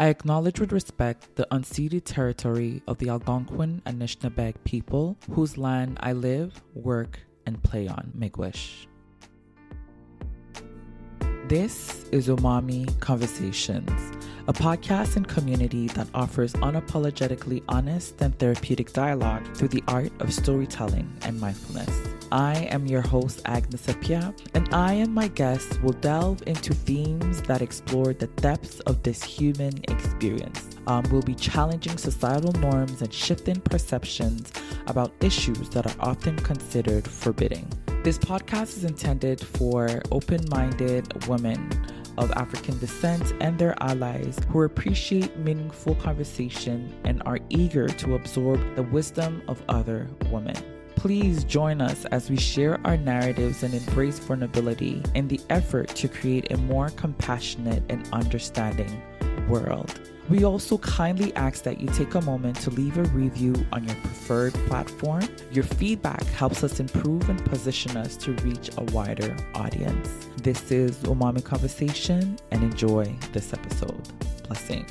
I acknowledge with respect the unceded territory of the Algonquin and Anishinaabeg people whose land I live, work, and play on, Miigwech. This is Umami Conversations, a podcast and community that offers unapologetically honest and therapeutic dialogue through the art of storytelling and mindfulness. I am your host, Agnes Appiah, and I and my guests will delve into themes that explore the depths of this human experience. Um, we'll be challenging societal norms and shifting perceptions about issues that are often considered forbidding. This podcast is intended for open minded women of African descent and their allies who appreciate meaningful conversation and are eager to absorb the wisdom of other women. Please join us as we share our narratives and embrace vulnerability in the effort to create a more compassionate and understanding world. We also kindly ask that you take a moment to leave a review on your preferred platform. Your feedback helps us improve and position us to reach a wider audience. This is Umami Conversation and enjoy this episode. Blessing.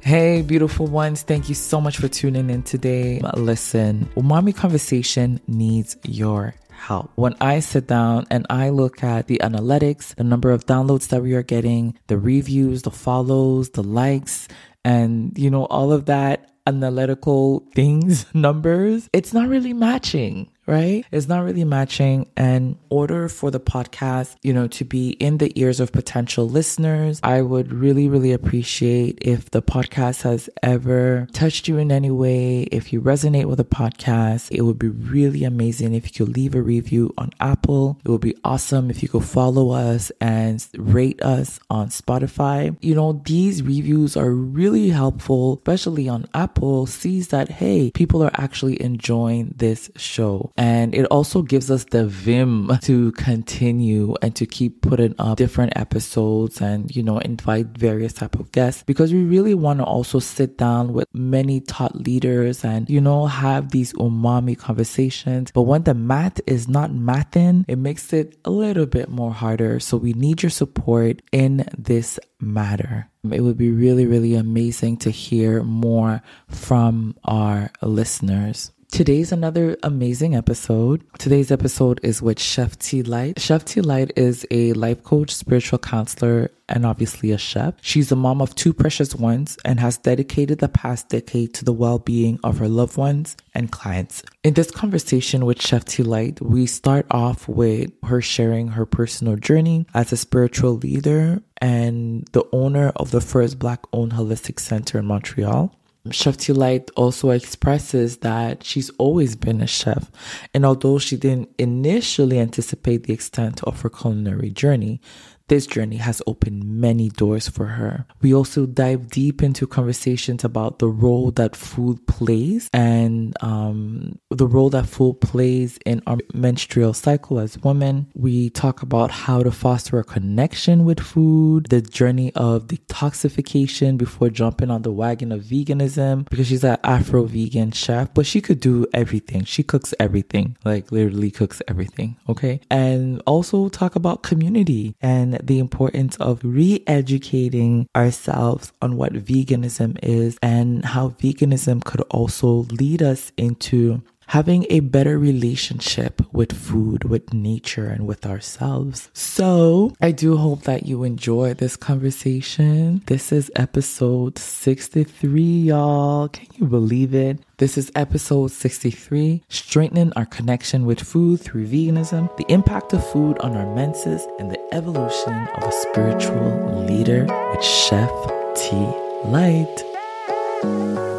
Hey, beautiful ones. Thank you so much for tuning in today. Listen, Umami Conversation needs your help. When I sit down and I look at the analytics, the number of downloads that we are getting, the reviews, the follows, the likes, and you know, all of that analytical things, numbers, it's not really matching right? It's not really matching. And order for the podcast, you know, to be in the ears of potential listeners, I would really, really appreciate if the podcast has ever touched you in any way. If you resonate with the podcast, it would be really amazing if you could leave a review on Apple. It would be awesome if you could follow us and rate us on Spotify. You know, these reviews are really helpful, especially on Apple, sees that, hey, people are actually enjoying this show. And it also gives us the vim to continue and to keep putting up different episodes and, you know, invite various type of guests because we really want to also sit down with many thought leaders and, you know, have these umami conversations. But when the math is not mathing, it makes it a little bit more harder. So we need your support in this matter. It would be really, really amazing to hear more from our listeners. Today's another amazing episode. Today's episode is with Chef T Light. Chef T Light is a life coach, spiritual counselor, and obviously a chef. She's a mom of two precious ones and has dedicated the past decade to the well-being of her loved ones and clients. In this conversation with Chef T Light, we start off with her sharing her personal journey as a spiritual leader and the owner of the first black owned holistic center in Montreal. Chef T Light also expresses that she's always been a chef, and although she didn't initially anticipate the extent of her culinary journey, this journey has opened many doors for her. We also dive deep into conversations about the role that food plays and um, the role that food plays in our menstrual cycle as women. We talk about how to foster a connection with food, the journey of detoxification before jumping on the wagon of veganism, because she's an Afro vegan chef, but she could do everything. She cooks everything, like literally cooks everything. Okay. And also talk about community and the importance of re educating ourselves on what veganism is and how veganism could also lead us into having a better relationship with food, with nature, and with ourselves. So I do hope that you enjoy this conversation. This is episode 63, y'all. Can you believe it? This is episode 63 Strengthening Our Connection with Food Through Veganism, the impact of food on our menses, and the evolution of a spiritual leader with Chef T. Light.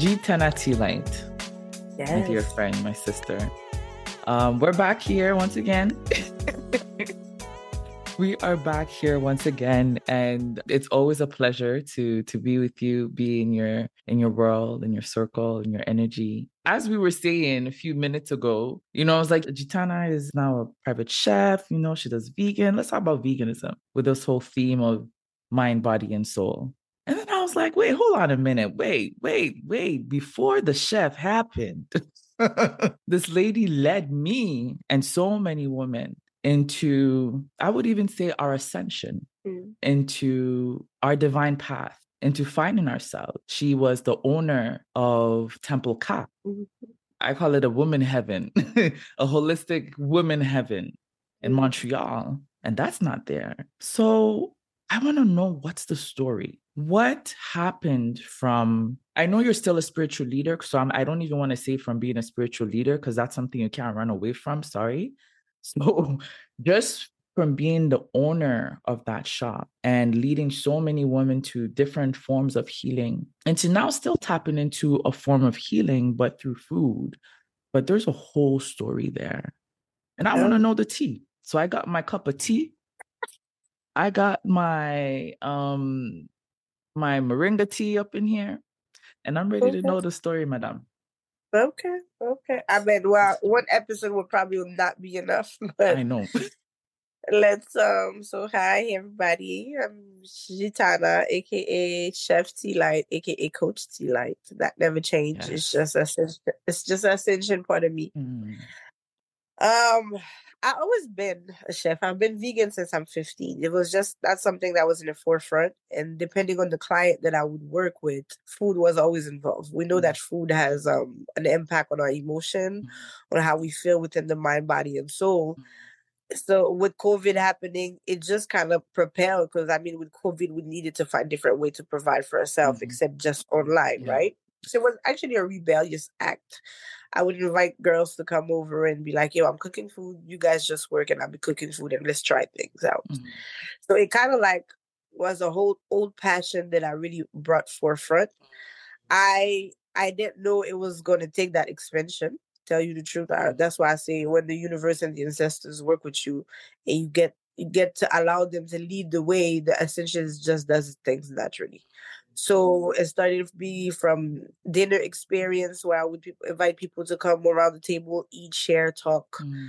Gytana T Light. Yes. My dear friend, my sister. Um, we're back here once again. we are back here once again, and it's always a pleasure to to be with you, be in your in your world, in your circle, in your energy. As we were saying a few minutes ago, you know, I was like, Gytana is now a private chef. You know, she does vegan. Let's talk about veganism with this whole theme of mind, body, and soul. And then I was like, wait, hold on a minute. Wait, wait, wait. Before the chef happened, this lady led me and so many women into, I would even say, our ascension Mm. into our divine path, into finding ourselves. She was the owner of Temple Ka. Mhm. I call it a woman heaven, a holistic woman heaven in Mhm. Montreal. And that's not there. So I want to know what's the story? What happened from, I know you're still a spiritual leader. So I'm, I don't even want to say from being a spiritual leader because that's something you can't run away from. Sorry. So just from being the owner of that shop and leading so many women to different forms of healing and to now still tapping into a form of healing, but through food. But there's a whole story there. And I want to know the tea. So I got my cup of tea. I got my um my moringa tea up in here. And I'm ready to know the story, madam. Okay, okay. I mean, well, one episode would probably not be enough, but I know. let's um. So hi everybody, I'm Gytana, aka Chef T Light, aka Coach T Light. That never changed. It's just a It's just a ascension part of me. Mm, Um, I always been a chef. I've been vegan since I'm 15. It was just that's something that was in the forefront. And depending on the client that I would work with, food was always involved. We know that food has um an impact on our emotion, mm, on how we feel within the mind, body, and soul. mm. So with COVID happening, it just kind of propelled because I mean, with COVID, we needed to find different way to provide for ourselves, Mhm. except just online, Yeah. right? So it was actually a rebellious act. I would invite girls to come over and be like, "Yo, I'm cooking food. You guys just work, and I'll be cooking food, and let's try things out." Mm, So it kind of like was a whole old passion that I really brought forefront. I I didn't know it was going to take that expansion. Tell you the truth, I, Mm. that's why I say when the universe and the ancestors work with you, and you get you get to allow them to lead the way, the ascensions just does things naturally. So it started to be from dinner experience where I would invite people to come around the table, eat, share, talk, mm,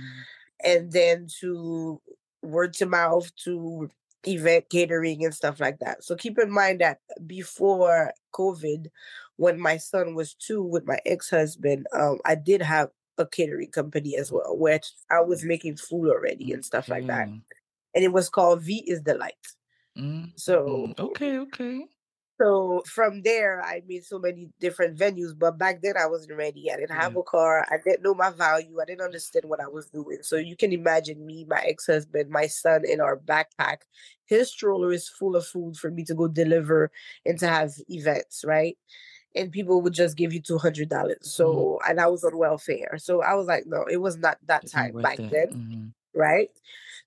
and then to word to mouth to event catering and stuff like that. So keep in mind that before COVID, when my son was two with my ex-husband, um, I did have a catering company as well, where I was making food already and stuff like that. And it was called V is the Light. Mm, So mm, okay, okay. So from there, I made so many different venues. But back then, I wasn't ready. I didn't have Yeah. a car. I didn't know my value. I didn't understand what I was doing. So you can imagine me, my ex husband, my son in our backpack. His stroller is full of food for me to go deliver and to have events, right? And people would just give you two hundred dollars. So and I was on welfare. So I was like, no, it was not that It's time back it. then Mhm. right?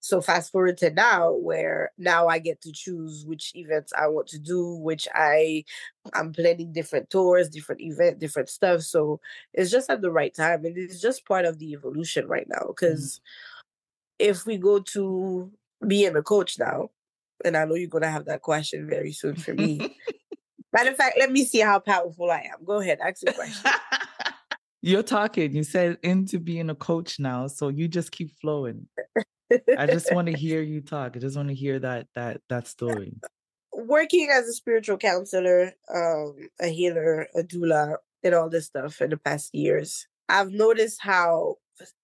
So fast forward to now where now I get to choose which events I want to do, which I I'm planning different tours, different event, different stuff. So it's just at the right time. And it's just part of the evolution right now. Mm. Because if we go to being a coach now, and I know you're gonna have that question very soon for me. Matter of fact, let me see how powerful I am. Go ahead, ask the question. You're talking. You said into being a coach now, so you just keep flowing. I just want to hear you talk. I just want to hear that that that story. working as a spiritual counselor, um, a healer, a doula, and all this stuff in the past years, I've noticed how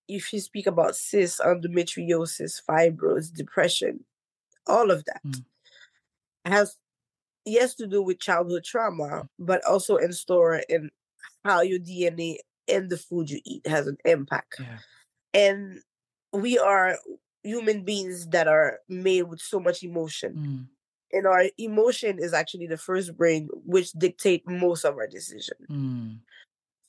if you speak about cysts, endometriosis, fibroids, depression, all of that Mm. has yes to do with childhood trauma, but also in store in how your DNA and the food you eat has an impact. Yeah. And we are human beings that are made with so much emotion. Mm, and our emotion is actually the first brain which dictate most of our decision. Mm,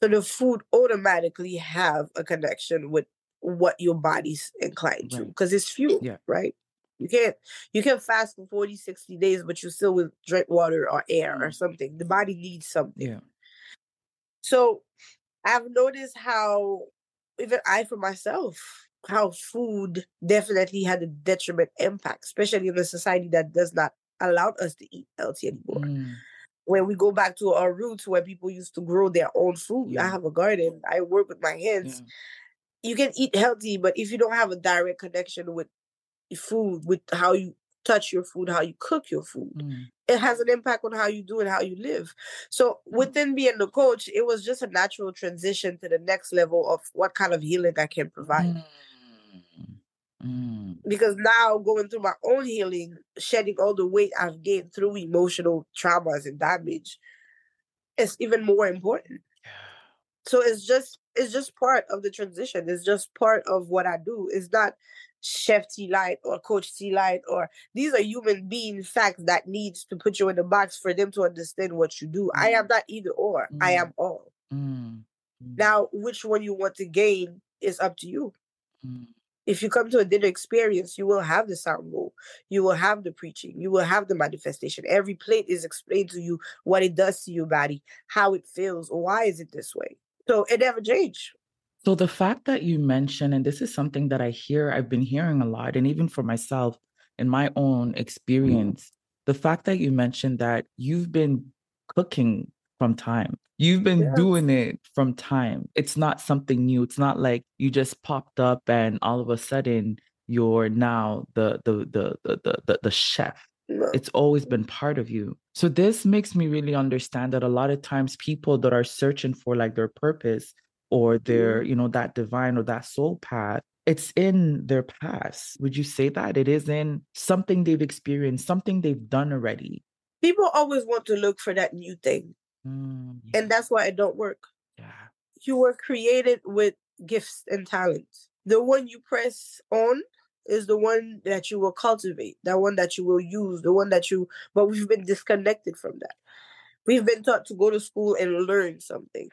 so the food automatically have a connection with what your body's inclined to because it's fuel Yeah. right? You can't you can fast for 40 60 days but you still will drink water or air or Mm. something. The body needs something. Yeah. so I've noticed how even I for myself, how food definitely had a detriment impact, especially in a society that does not allow us to eat healthy anymore. Mm, When we go back to our roots where people used to grow their own food. I have a garden, I work with my yeah. hands. You can eat healthy, but if you don't have a direct connection with food, with how you touch your food, how you cook your food, Mm, it has an impact on how you do and how you live. So within being the coach, it was just a natural transition to the next level of what kind of healing I can provide. mm, mm. because now going through my own healing, shedding all the weight I've gained through emotional traumas and damage, it's even more important. So it's just it's just part of the transition. It's just part of what I do. It's not Chef T Light or Coach T Light or these are human being facts that needs to put you in the box for them to understand what you do. Mm. I am not either or. Mm. I am all. Mm. Now, which one you want to gain is up to you. If you come to a dinner experience, you will have the sound bowl, you will have the preaching, you will have the manifestation. Every plate is explained to you what it does to your body, how it feels, why is it this way. So it never changed. So the fact that you mentioned, and this is something that I hear, I've been hearing a lot, and even for myself in my own mm-hmm. experience, the fact that you mentioned that you've been cooking from time. You've been yes. doing it from time. It's not something new. It's not like you just popped up and all of a sudden you're now the the the the the, the, the chef. No. It's always been part of you. So this makes me really understand that a lot of times people that are searching for like their purpose or their, mm-hmm. you know, that divine or that soul path, it's in their past. Would you say that it is in something they've experienced, something they've done already? People always want to look for that new thing. Mm, yeah. And that's why it don't work. Yeah. You were created with gifts and talents. The one you press on is the one that you will cultivate, that one that you will use, the one that you, but we've been disconnected from that. We've been taught to go to school and learn something,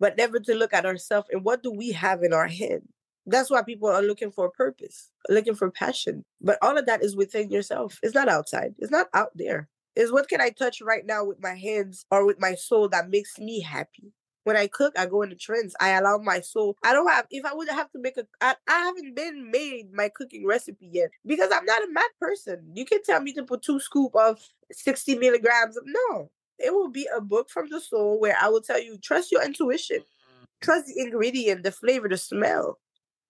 but never to look at ourselves and what do we have in our head? That's why people are looking for purpose, looking for passion. But all of that is within yourself. It's not outside, it's not out there. Is what can I touch right now with my hands or with my soul that makes me happy? When I cook, I go into trends. I allow my soul. I don't have. If I would have to make a, I, I haven't been made my cooking recipe yet because I'm not a mad person. You can tell me to put two scoop of sixty milligrams. Of, no, it will be a book from the soul where I will tell you trust your intuition, trust the ingredient, the flavor, the smell,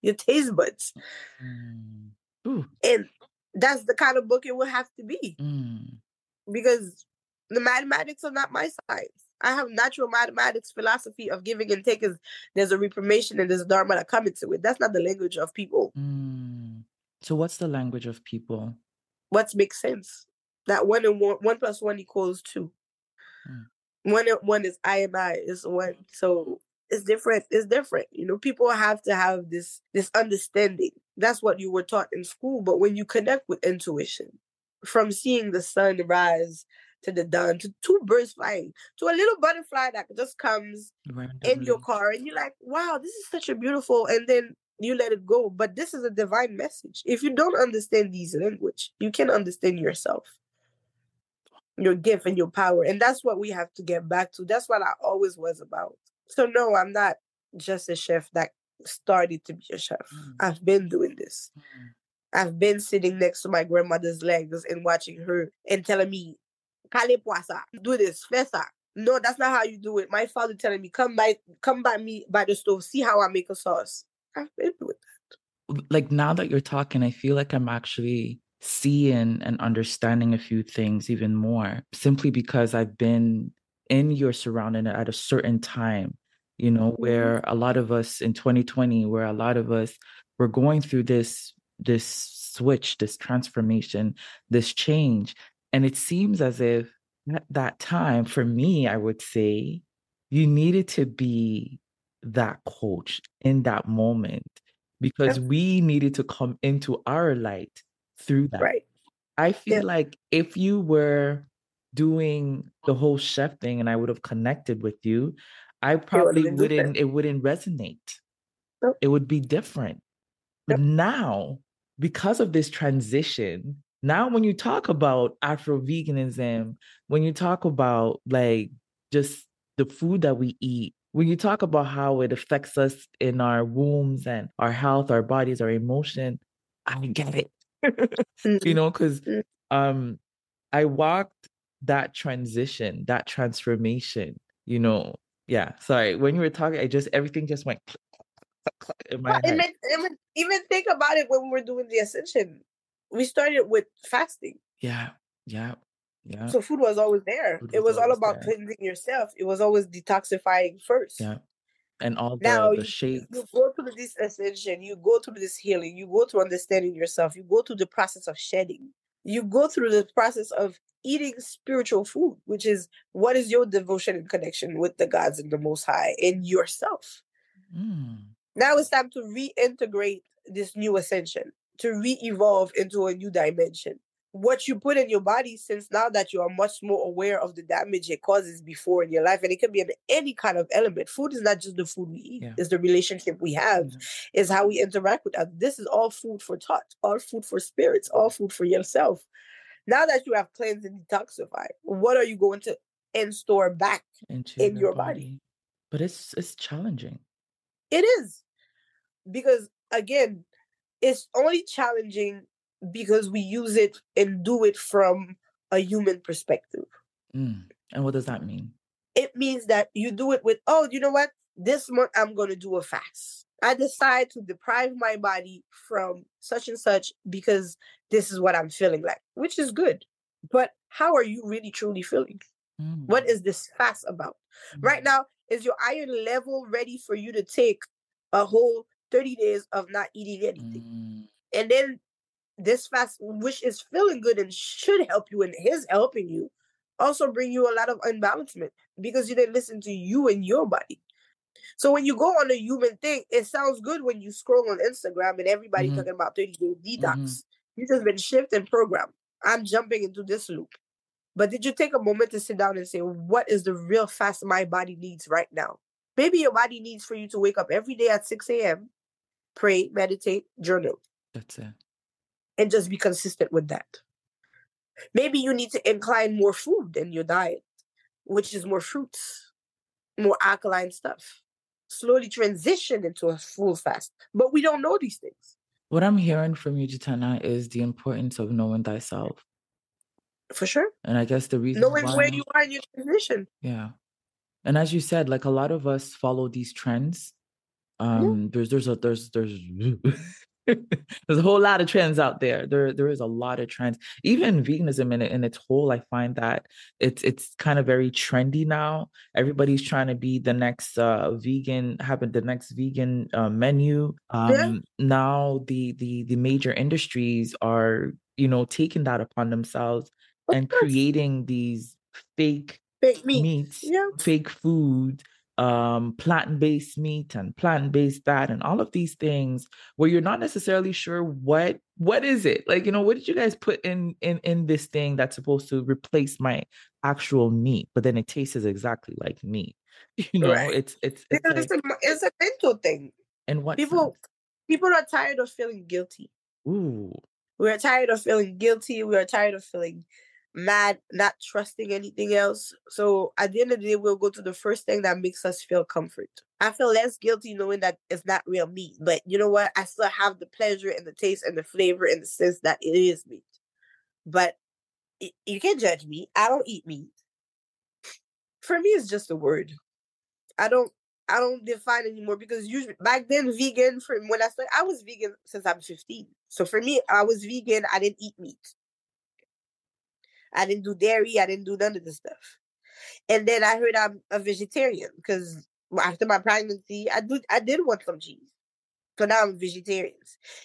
your taste buds, mm. and that's the kind of book it will have to be. Mm. Because the mathematics are not my science. I have natural mathematics philosophy of giving and taking. There's a reformation and there's a dharma that come into it. That's not the language of people. Mm. So what's the language of people? What makes sense? That one and one, one plus one equals two. Mm. One and one is I and I is one. So it's different. It's different. You know, people have to have this this understanding. That's what you were taught in school. But when you connect with intuition, from seeing the sun rise to the dawn, to two birds flying, to a little butterfly that just comes Randomly. in your car, and you're like, wow, this is such a beautiful, and then you let it go. But this is a divine message. If you don't understand these language, you can understand yourself, your gift and your power. And that's what we have to get back to. That's what I always was about. So no, I'm not just a chef that started to be a chef. Mm. I've been doing this. Mm. I've been sitting next to my grandmother's legs and watching her and telling me, Kale poisa, do this, fesa. No, that's not how you do it. My father telling me, come by come by me by the stove, see how I make a sauce. I've been doing that. Like now that you're talking, I feel like I'm actually seeing and understanding a few things even more simply because I've been in your surrounding at a certain time, you know, mm-hmm. where a lot of us in 2020, where a lot of us were going through this this switch, this transformation, this change. And it seems as if at that time, for me, I would say, you needed to be that coach in that moment because yep. we needed to come into our light through that. Right. I feel yep. like if you were doing the whole chef thing and I would have connected with you, I probably it wouldn't different. it wouldn't resonate. Nope. It would be different. But now because of this transition, now when you talk about Afro veganism, when you talk about like just the food that we eat, when you talk about how it affects us in our wombs and our health, our bodies, our emotion, I get it. you know, because mm. um I walked that transition, that transformation, you know. Yeah, sorry. When you were talking, I just everything just went in my head. Even, think about it when we're doing the ascension. We started with fasting. Yeah, yeah, yeah. So food was always there. Food it was, was all about there. cleansing yourself. It was always detoxifying first. Yeah. and all the, now the you, shapes. you go through this ascension, you go through this healing, you go through understanding yourself, you go through the process of shedding, you go through the process of eating spiritual food, which is what is your devotion and connection with the gods and the Most High in yourself. Mm. Now it's time to reintegrate this new ascension, to re evolve into a new dimension. What you put in your body, since now that you are much more aware of the damage it causes before in your life, and it can be in any kind of element. Food is not just the food we eat, Yeah. it's the relationship we have, Yeah. is how we interact with others. This is all food for thought, all food for spirits, all food for yourself. Now that you have cleansed and detoxified, what are you going to install back Into in your body? But it's it's challenging. It is. Because again, it's only challenging because we use it and do it from a human perspective. Mm. And what does that mean? It means that you do it with, oh, you know what? This month I'm going to do a fast. I decide to deprive my body from such and such because this is what I'm feeling like, which is good. But how are you really truly feeling? Mm. What is this fast about? Right Mm. now, is your iron level ready for you to take a whole 30 days of not eating anything? Mm. And then this fast, which is feeling good and should help you and is helping you, also bring you a lot of unbalancement because you didn't listen to you and your body. So when you go on a human thing, it sounds good when you scroll on Instagram and everybody Mhm. talking about 30 day detox. Mhm. You just been shifted and programmed. I'm jumping into this loop. But did you take a moment to sit down and say, what is the real fast my body needs right now? Maybe your body needs for you to wake up every day at 6 a.m., pray, meditate, journal, That's it. and just be consistent with that. Maybe you need to incline more food in your diet, which is more fruits, more alkaline stuff. Slowly transition into a full fast. But we don't know these things. What I'm hearing from you, Gytana, is the importance of knowing thyself. For sure. And I guess the reason Knowing why, where you are in your transition. yeah. And as you said, like a lot of us follow these trends. Um, there's there's a there's there's there's a whole lot of trends out there. There there is a lot of trends. Even veganism in in its whole, I find that it's it's kind of very trendy now. Everybody's trying to be the next uh vegan, having the next vegan uh, menu. Um now the the the major industries are, you know, taking that upon themselves and creating these fake Fake meat. meats, Yeah. fake food, um, plant-based meat and plant-based that and all of these things where you're not necessarily sure what what is it? Like, you know, what did you guys put in in in this thing that's supposed to replace my actual meat, but then it tastes exactly like meat. You know, Right. it's it's it's Because like it's a, it's a mental thing. and what People sense? people are tired of feeling guilty. Ooh, We are tired of feeling guilty. We are tired of feeling mad, not trusting anything else. So at the end of the day, we'll go to the first thing that makes us feel comfort. I feel less guilty knowing that it's not real meat. But you know what? I still have the pleasure and the taste and the flavor and the sense that it is meat. But y- you can't judge me. I don't eat meat. For me, it's just a word. I don't I don't define anymore because usually back then vegan for when I started I was vegan since I'm 15. So for me, I was vegan, I didn't eat meat. I didn't do dairy, I didn't do none of this stuff. And then I heard I'm a vegetarian because after my pregnancy, I do I did want some cheese. So now I'm vegetarian.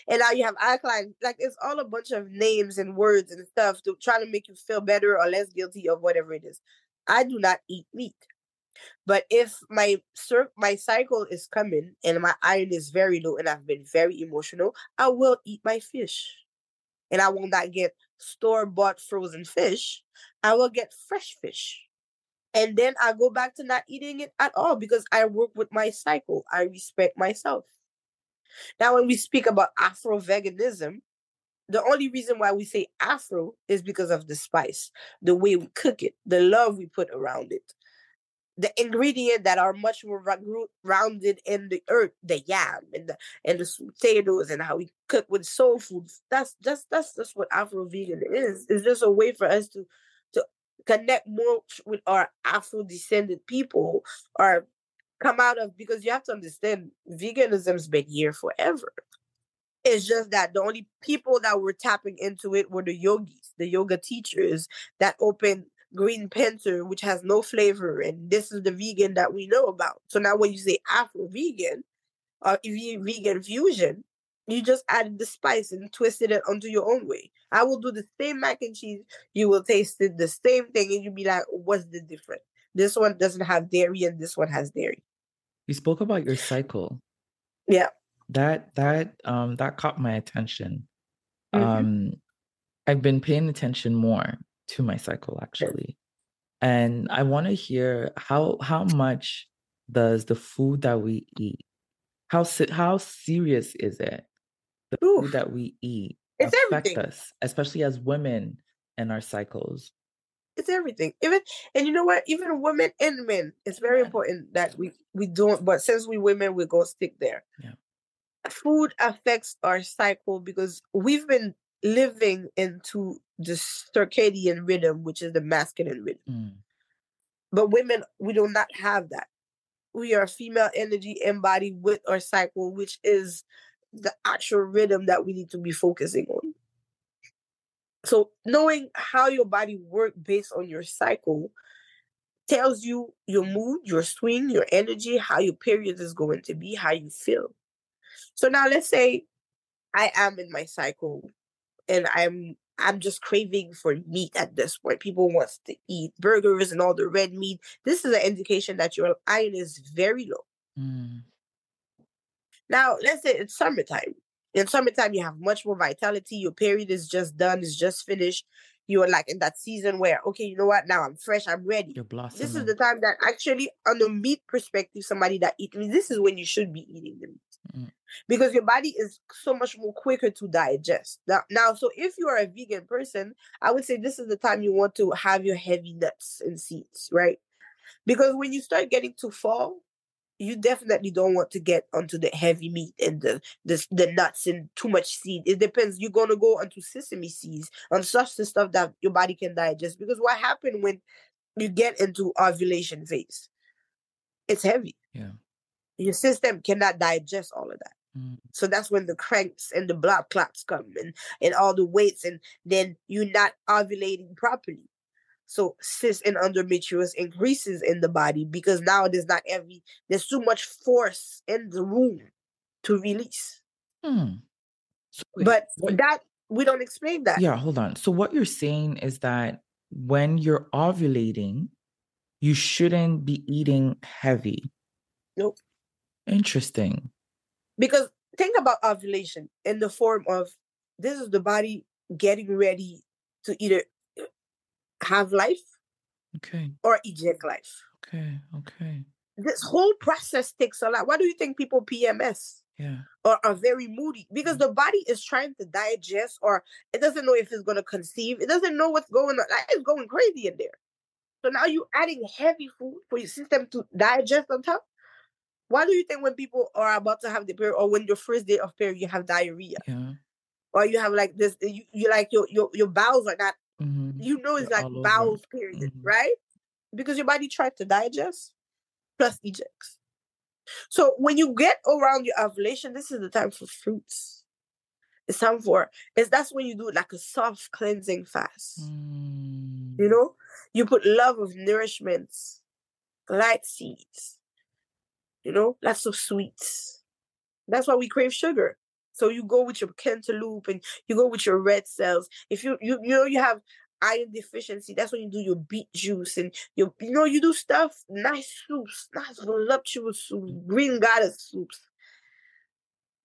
And now you have alkaline, like it's all a bunch of names and words and stuff to try to make you feel better or less guilty of whatever it is. I do not eat meat. But if my my cycle is coming and my iron is very low and I've been very emotional, I will eat my fish. And I will not get store bought frozen fish. I will get fresh fish. And then I go back to not eating it at all because I work with my cycle. I respect myself. Now, when we speak about Afro veganism, the only reason why we say Afro is because of the spice, the way we cook it, the love we put around it the ingredient that are much more rounded in the earth, the yam and the and the potatoes and how we cook with soul food. That's just that's just what Afro vegan is. It's just a way for us to to connect more with our Afro descended people or come out of because you have to understand veganism's been here forever. It's just that the only people that were tapping into it were the yogis, the yoga teachers that opened green panther, which has no flavor, and this is the vegan that we know about. So now when you say Afro vegan or vegan fusion, you just added the spice and twisted it onto your own way. I will do the same mac and cheese. You will taste it the same thing, and you'll be like, "What's the difference? This one doesn't have dairy, and this one has dairy." You spoke about your cycle. Yeah. That that um that caught my attention. Mm-hmm. Um I've been paying attention more to my cycle actually. And I want to hear how how much does the food that we eat how how serious is it the Oof. food that we eat it's affect everything. us, especially as women and our cycles? It's everything. Even and you know what? Even women and men, it's very yeah. important that we we don't. But since we women, we go stick there. Yeah. Food affects our cycle because we've been living into the circadian rhythm, which is the masculine rhythm. Mm. But women, we do not have that. We are female energy embodied with our cycle, which is the actual rhythm that we need to be focusing on. So knowing how your body works based on your cycle tells you your mood, your swing, your energy, how your period is going to be, how you feel. So now let's say I am in my cycle and I'm I'm just craving for meat at this point. People wants to eat burgers and all the red meat. This is an indication that your iron is very low. Mm. Now, let's say it's summertime. In summertime, you have much more vitality. Your period is just done, is just finished. You are like in that season where, okay, you know what? Now I'm fresh, I'm ready. You're blossoming. This is the time that actually, on the meat perspective, somebody that eats meat, this is when you should be eating the meat. Mm. Because your body is so much more quicker to digest. Now, now, so if you are a vegan person, I would say this is the time you want to have your heavy nuts and seeds, right? Because when you start getting to fall, you definitely don't want to get onto the heavy meat and the the, the nuts and too much seed. It depends. You're gonna go onto sesame seeds on such the stuff that your body can digest. Because what happened when you get into ovulation phase? It's heavy. Yeah. Your system cannot digest all of that. Mm. So that's when the cramps and the blood clots come and, and all the weights, and then you're not ovulating properly. So cyst and endometriosis increases in the body because now there's not every there's too much force in the room to release. Hmm. So but what, that we don't explain that. Yeah, hold on. So what you're saying is that when you're ovulating, you shouldn't be eating heavy. Nope. Interesting. Because think about ovulation in the form of this is the body getting ready to either uh, have life okay. or eject life. Okay okay. This whole process takes a lot. Why do you think people pms yeah. or are very moody? Because mm. the body is trying to digest or it doesn't know if it's going to conceive. It doesn't know what's going on. It's going crazy in there. So now you're adding heavy food for your system to digest on top why do you think when people are about to have the period or when your first day of period you have diarrhea yeah or you have like this you, you like your, your your bowels are not Mm-hmm. You know it's like bowels period, mm-hmm. right? Because your body tries to digest plus ejects. So when you get around your ovulation, this is the time for fruits. It's time for is that's when you do like a soft cleansing fast. Mm. You know, you put love of nourishments, light seeds, you know, lots of sweets. That's why we crave sugar. So you go with your cantaloupe and you go with your red cells. If you you you know you have iron deficiency, that's when you do your beet juice and you you know you do stuff, nice soups, nice voluptuous soups, green goddess soups.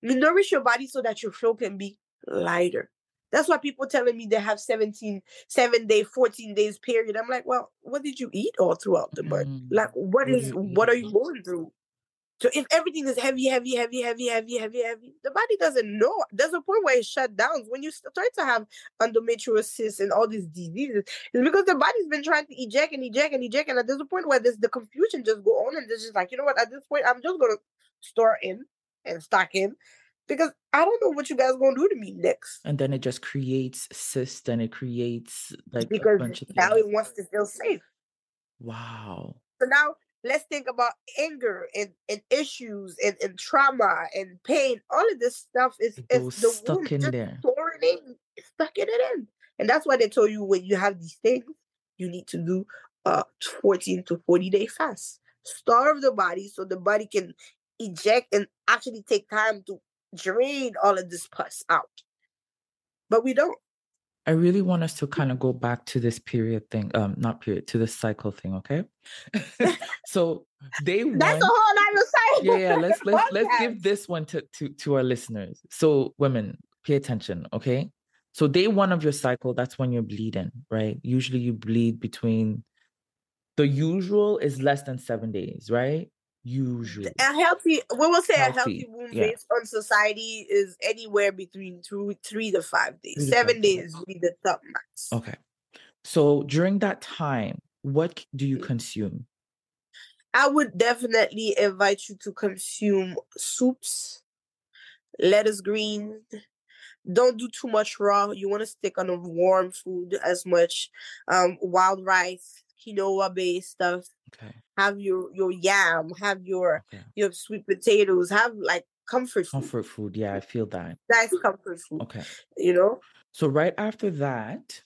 You nourish your body so that your flow can be lighter. That's why people telling me they have 17, seven day, 14 days period. I'm like, well, what did you eat all throughout the month? Mm. Like, what is, what are you going through? So if everything is heavy, heavy, heavy, heavy, heavy, heavy, heavy, the body doesn't know. There's a point where it shut down. When you start to have endometriosis and all these diseases, it's because the body's been trying to eject and eject and eject, and there's a point where there's the confusion just go on, and there's just like, you know what? At this point, I'm just gonna store in and stock in because I don't know what you guys are gonna do to me next. And then it just creates cyst and it creates like because a bunch of now it wants to feel safe. Wow. So now let's think about anger and, and issues and, and trauma and pain. All of this stuff is, is the stuck in there. Storing in, stuck in it in. And that's why they tell you when you have these things, you need to do a 14 to 40 day fast. Starve the body so the body can eject and actually take time to drain all of this pus out. But we don't. I really want us to kind of go back to this period thing, um, not period, to the cycle thing, okay? so day one. That's a whole other cycle. Yeah, yeah. Let's let's let's give this one to, to to our listeners. So women, pay attention, okay? So day one of your cycle, that's when you're bleeding, right? Usually you bleed between the usual is less than seven days, right? Usually. A healthy, we will say healthy, a healthy womb yeah. based on society is anywhere between two, three to five days. To Seven five days would be the top max. Okay. So during that time, what do you mm. consume? I would definitely invite you to consume soups, lettuce greens. Don't do too much raw. You want to stick on a warm food as much. Um, wild rice, quinoa based stuff. Okay. Have your your yam, have your okay. your sweet potatoes, have like comfort food. Comfort food, yeah, I feel that. That's comfort food. Okay. You know? So right after that,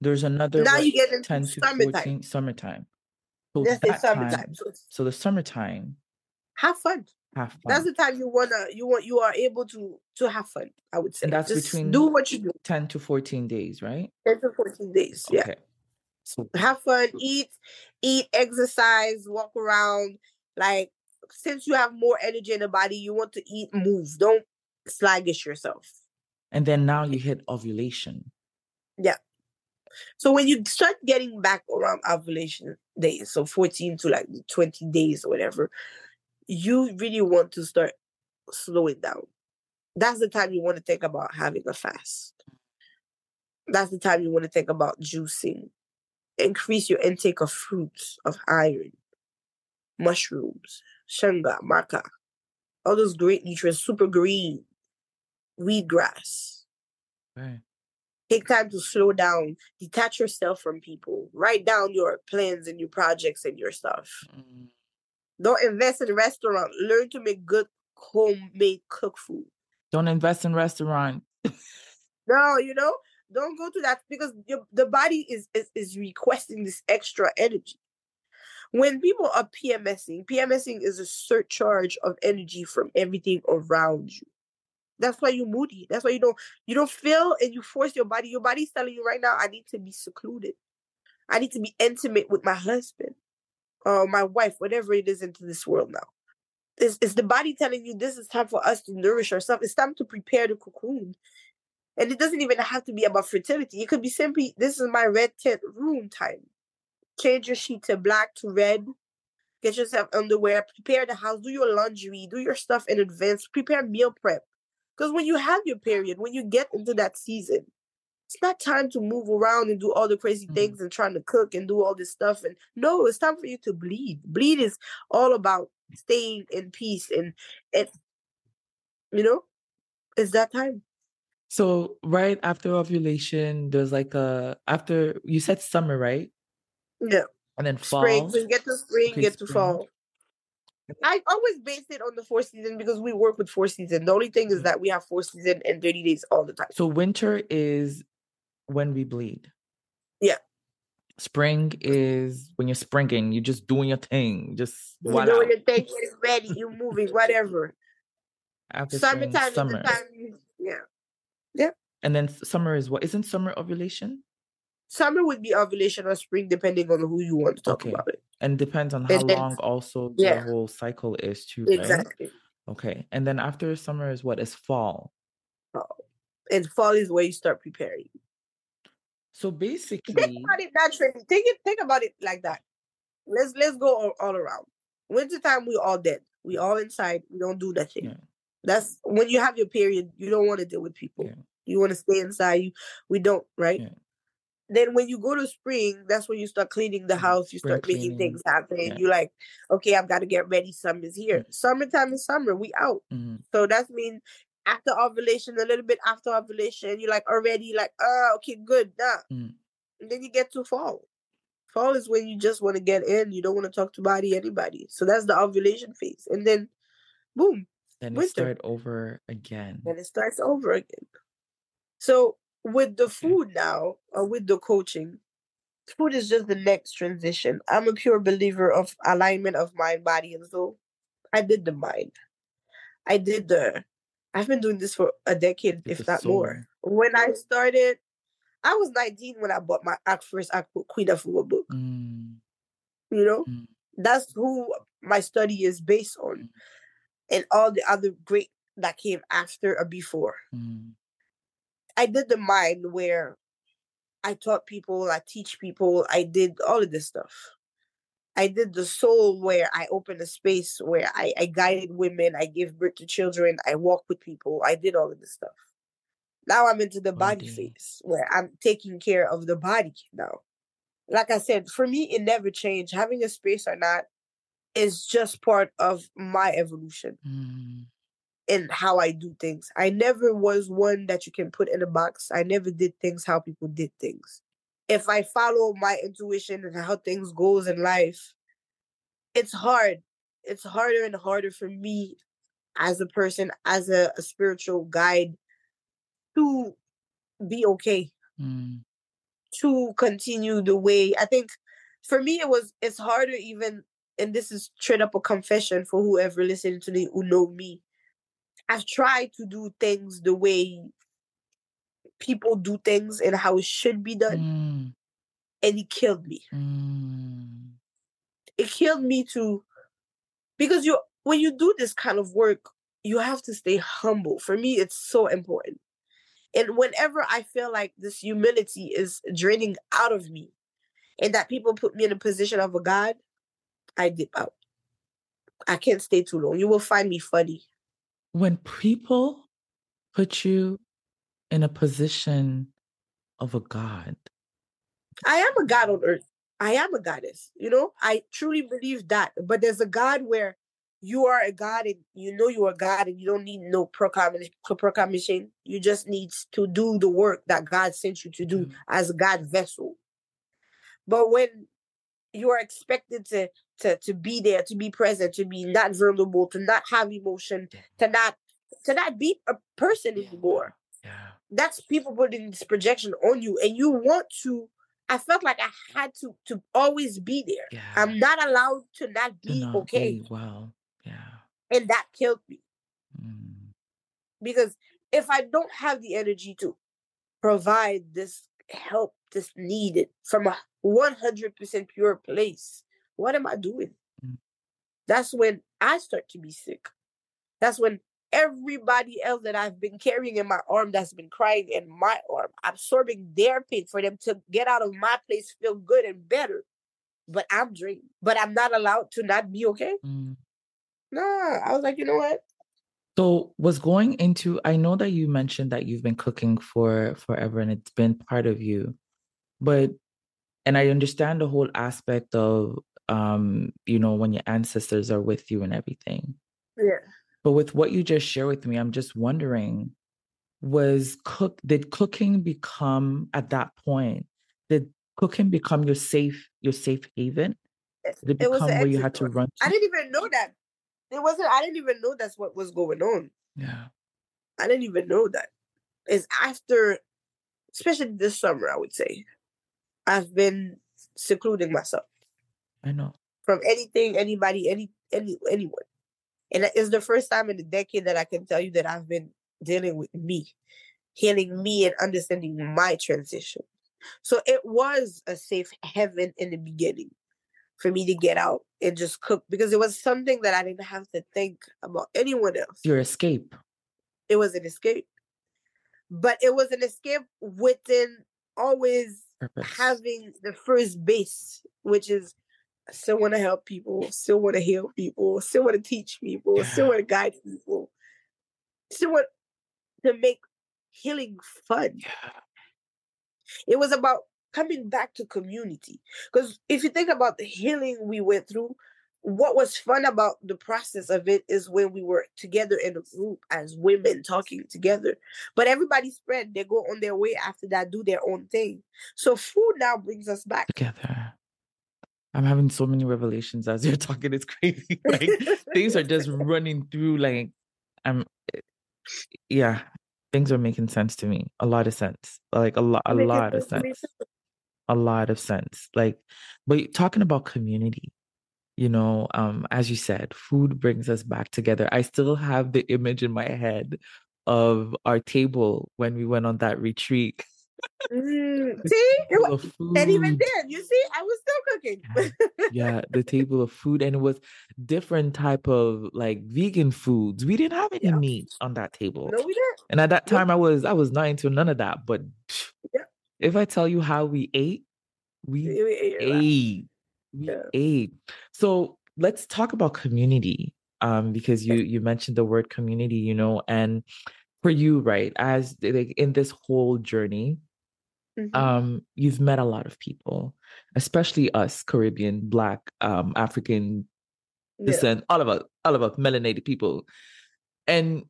there's another now what, you get into 10 to summertime. 14, summertime. So yes, it's summertime. Time, so, so the summertime. Have fun. Have fun. That's the time you wanna you want you are able to to have fun. I would say. And that's Just between do what you do. Ten to fourteen days, right? Ten to fourteen days. Yeah. So have fun, eat, eat, exercise, walk around. Like since you have more energy in the body, you want to eat, move. Don't sluggish yourself. And then now you hit ovulation. Yeah. So when you start getting back around ovulation days, so 14 to like 20 days or whatever, you really want to start slowing down. That's the time you want to think about having a fast. That's the time you want to think about juicing increase your intake of fruits, of iron, mushrooms, chaga, maca, all those great nutrients, super green, wheatgrass. Right. Take time to slow down, detach yourself from people, write down your plans and your projects and your stuff. Mm. Don't invest in restaurant. Learn to make good homemade cook food. Don't invest in restaurant. no, you know, don't go to that because your, the body is, is is requesting this extra energy. When people are PMSing, PMSing is a surcharge of energy from everything around you. That's why you're moody. That's why you don't you don't feel and you force your body. Your body's telling you right now, I need to be secluded. I need to be intimate with my husband or my wife, whatever it is into this world now. It's, it's the body telling you this is time for us to nourish ourselves. It's time to prepare the cocoon. And it doesn't even have to be about fertility. It could be simply this is my red tint room time. Change your sheet to black to red. Get yourself underwear. Prepare the house. Do your laundry. Do your stuff in advance. Prepare meal prep. Because when you have your period, when you get into that season, it's not time to move around and do all the crazy mm-hmm. things and trying to cook and do all this stuff. And no, it's time for you to bleed. Bleed is all about staying in peace and and you know, it's that time. So right after ovulation, there's like a after you said summer, right? Yeah. And then fall. Spring. So you get to spring, okay, get spring. to fall. I always base it on the four season because we work with four season. The only thing is mm. that we have four season and 30 days all the time. So winter is when we bleed. Yeah. Spring is when you're springing, you're just doing your thing. Just you're doing your thing, getting ready, you're moving, whatever. After Summertime spring, summer. Time, yeah. Yeah. And then summer is what? Isn't summer ovulation? Summer would be ovulation or spring, depending on who you want to talk okay. about it. And depends on how and long also yeah. the whole cycle is too. Right? Exactly. Okay. And then after summer is what? Is fall. Oh. And fall is where you start preparing. So basically think about it naturally. Think it think about it like that. Let's let's go all, all around. Wintertime we all dead. We all inside. We don't do nothing. Yeah. That's when you have your period, you don't want to deal with people. Yeah. You want to stay inside. You we don't, right? Yeah. Then when you go to spring, that's when you start cleaning the mm-hmm. house. You start making cleaning. things happen. Yeah. You like, okay, I've got to get ready. Summer's here. Mm-hmm. Summertime is summer. We out. Mm-hmm. So that's mean after ovulation, a little bit after ovulation, you're like already like, oh, okay, good, nah. Mm. And then you get to fall. Fall is when you just want to get in. You don't want to talk to body anybody. So that's the ovulation phase, and then, boom, then it start over again. Then it starts over again. So with the food now, or with the coaching, food is just the next transition. I'm a pure believer of alignment of mind, body, and soul. I did the mind. I did the. I've been doing this for a decade, if not soul. more. When I started, I was 19 when I bought my first Queen Afua book. Mm. You know, mm. that's who my study is based on, mm. And all the other great that came after or before. Mm. I did the mind where I taught people, I teach people, I did all of this stuff. I did the soul where I opened a space where I, I guided women, I gave birth to children, I walked with people, I did all of this stuff. Now I'm into the body phase where I'm taking care of the body now. Like I said, for me, it never changed. Having a space or not is just part of my evolution. Mm in how I do things. I never was one that you can put in a box. I never did things how people did things. If I follow my intuition and how things goes in life, it's hard. It's harder and harder for me as a person, as a, a spiritual guide, to be okay. Mm. To continue the way I think for me it was it's harder even and this is straight up a confession for whoever listening to me who know me I've tried to do things the way people do things and how it should be done. Mm. And it killed me. Mm. It killed me to Because you when you do this kind of work, you have to stay humble. For me, it's so important. And whenever I feel like this humility is draining out of me and that people put me in a position of a God, I dip out. I can't stay too long. You will find me funny. When people put you in a position of a god. I am a god on earth. I am a goddess you know? I truly believe that. But there's a god where you are a god and you know you are god and you don't need no proclamation. You just need to do the work that god sent you to do mm. as a god vessel. But when you are expected to to to be there, to be present, to be not vulnerable, to not have emotion, to not to not be a person anymore. Yeah. That's people putting this projection on you, and you want to. I felt like I had to to always be there. Yeah. I'm not allowed to not be to not okay. Be well, yeah, and that killed me mm. because if I don't have the energy to provide this help that's needed from a 100% pure place, what am I doing? Mm. That's when I start to be sick. That's when everybody else that I've been carrying in my arm that's been crying in my arm, absorbing their pain for them to get out of my place, feel good and better. But I'm drained. But I'm not allowed to not be okay. Mm. Nah, I was like, you know what? So was going into I know that you mentioned that you've been cooking for forever and it's been part of you. But and I understand the whole aspect of um, you know, when your ancestors are with you and everything. Yeah. But with what you just shared with me, I'm just wondering, was cook did cooking become at that point, did cooking become your safe, your safe haven? Did it become it where you had to run? To? I didn't even know that. It wasn't, I didn't even know that's what was going on. Yeah. I didn't even know that. It's after, especially this summer, I would say, I've been secluding myself. I know. From anything, anybody, any any anyone. And it's the first time in a decade that I can tell you that I've been dealing with me, healing me and understanding my transition. So it was a safe heaven in the beginning for me to get out and just cook because it was something that I didn't have to think about anyone else. Your escape. It was an escape. But it was an escape within always Purpose. having the first base, which is I still want to help people, still want to heal people, still want to teach people, yeah. still want to guide people, still want to make healing fun. Yeah. It was about coming back to community. Because if you think about the healing we went through, what was fun about the process of it is when we were together in a group as women talking together. But everybody spread, they go on their way after that, do their own thing. So food now brings us back together. I'm having so many revelations as you're talking. It's crazy. Like things are just running through. Like I'm, eh, yeah, things are making sense to me. A lot of sense. Like a lot, a lot of sense. A lot of sense. Like, but talking about community, you know, um, as you said, food brings us back together. I still have the image in my head of our table when we went on that retreat. Mm, see, and even then, you see, I was still cooking. yeah, yeah, the table of food, and it was different type of like vegan foods. We didn't have any yeah. meat on that table. No, we didn't. And at that time, I was I was not into none of that. But yeah. If I tell you how we ate, we, we ate. ate. We yeah. ate. So let's talk about community. Um, because you you mentioned the word community, you know, and for you, right, as like in this whole journey, Mm-hmm. Um, you've met a lot of people, especially us Caribbean, Black, um, African yeah. descent, all of us, all of us melanated people. And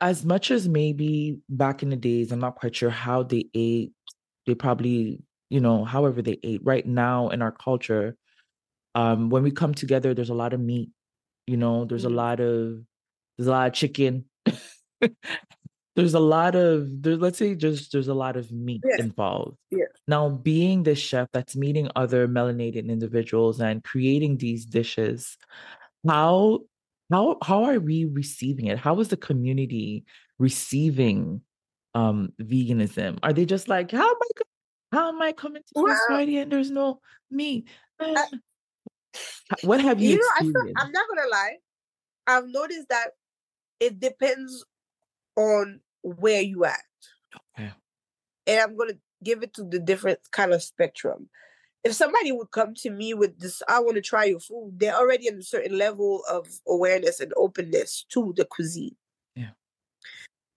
as much as maybe back in the days, I'm not quite sure how they ate. They probably, you know, however they ate. Right now in our culture, um, when we come together, there's a lot of meat. You know, there's mm-hmm. a lot of there's a lot of chicken. there's a lot of there, let's say just there's a lot of meat yeah. involved. Yeah. Now, being this chef that's meeting other melanated individuals and creating these dishes, how how how are we receiving it? How is the community receiving um veganism? Are they just like, how am I how am I coming to well, this party and there's no meat? I, what have you, you know? I am not gonna lie. I've noticed that it depends on where you at. Okay. And I'm gonna give it to the different kind of spectrum. If somebody would come to me with this, I want to try your food, they're already in a certain level of awareness and openness to the cuisine.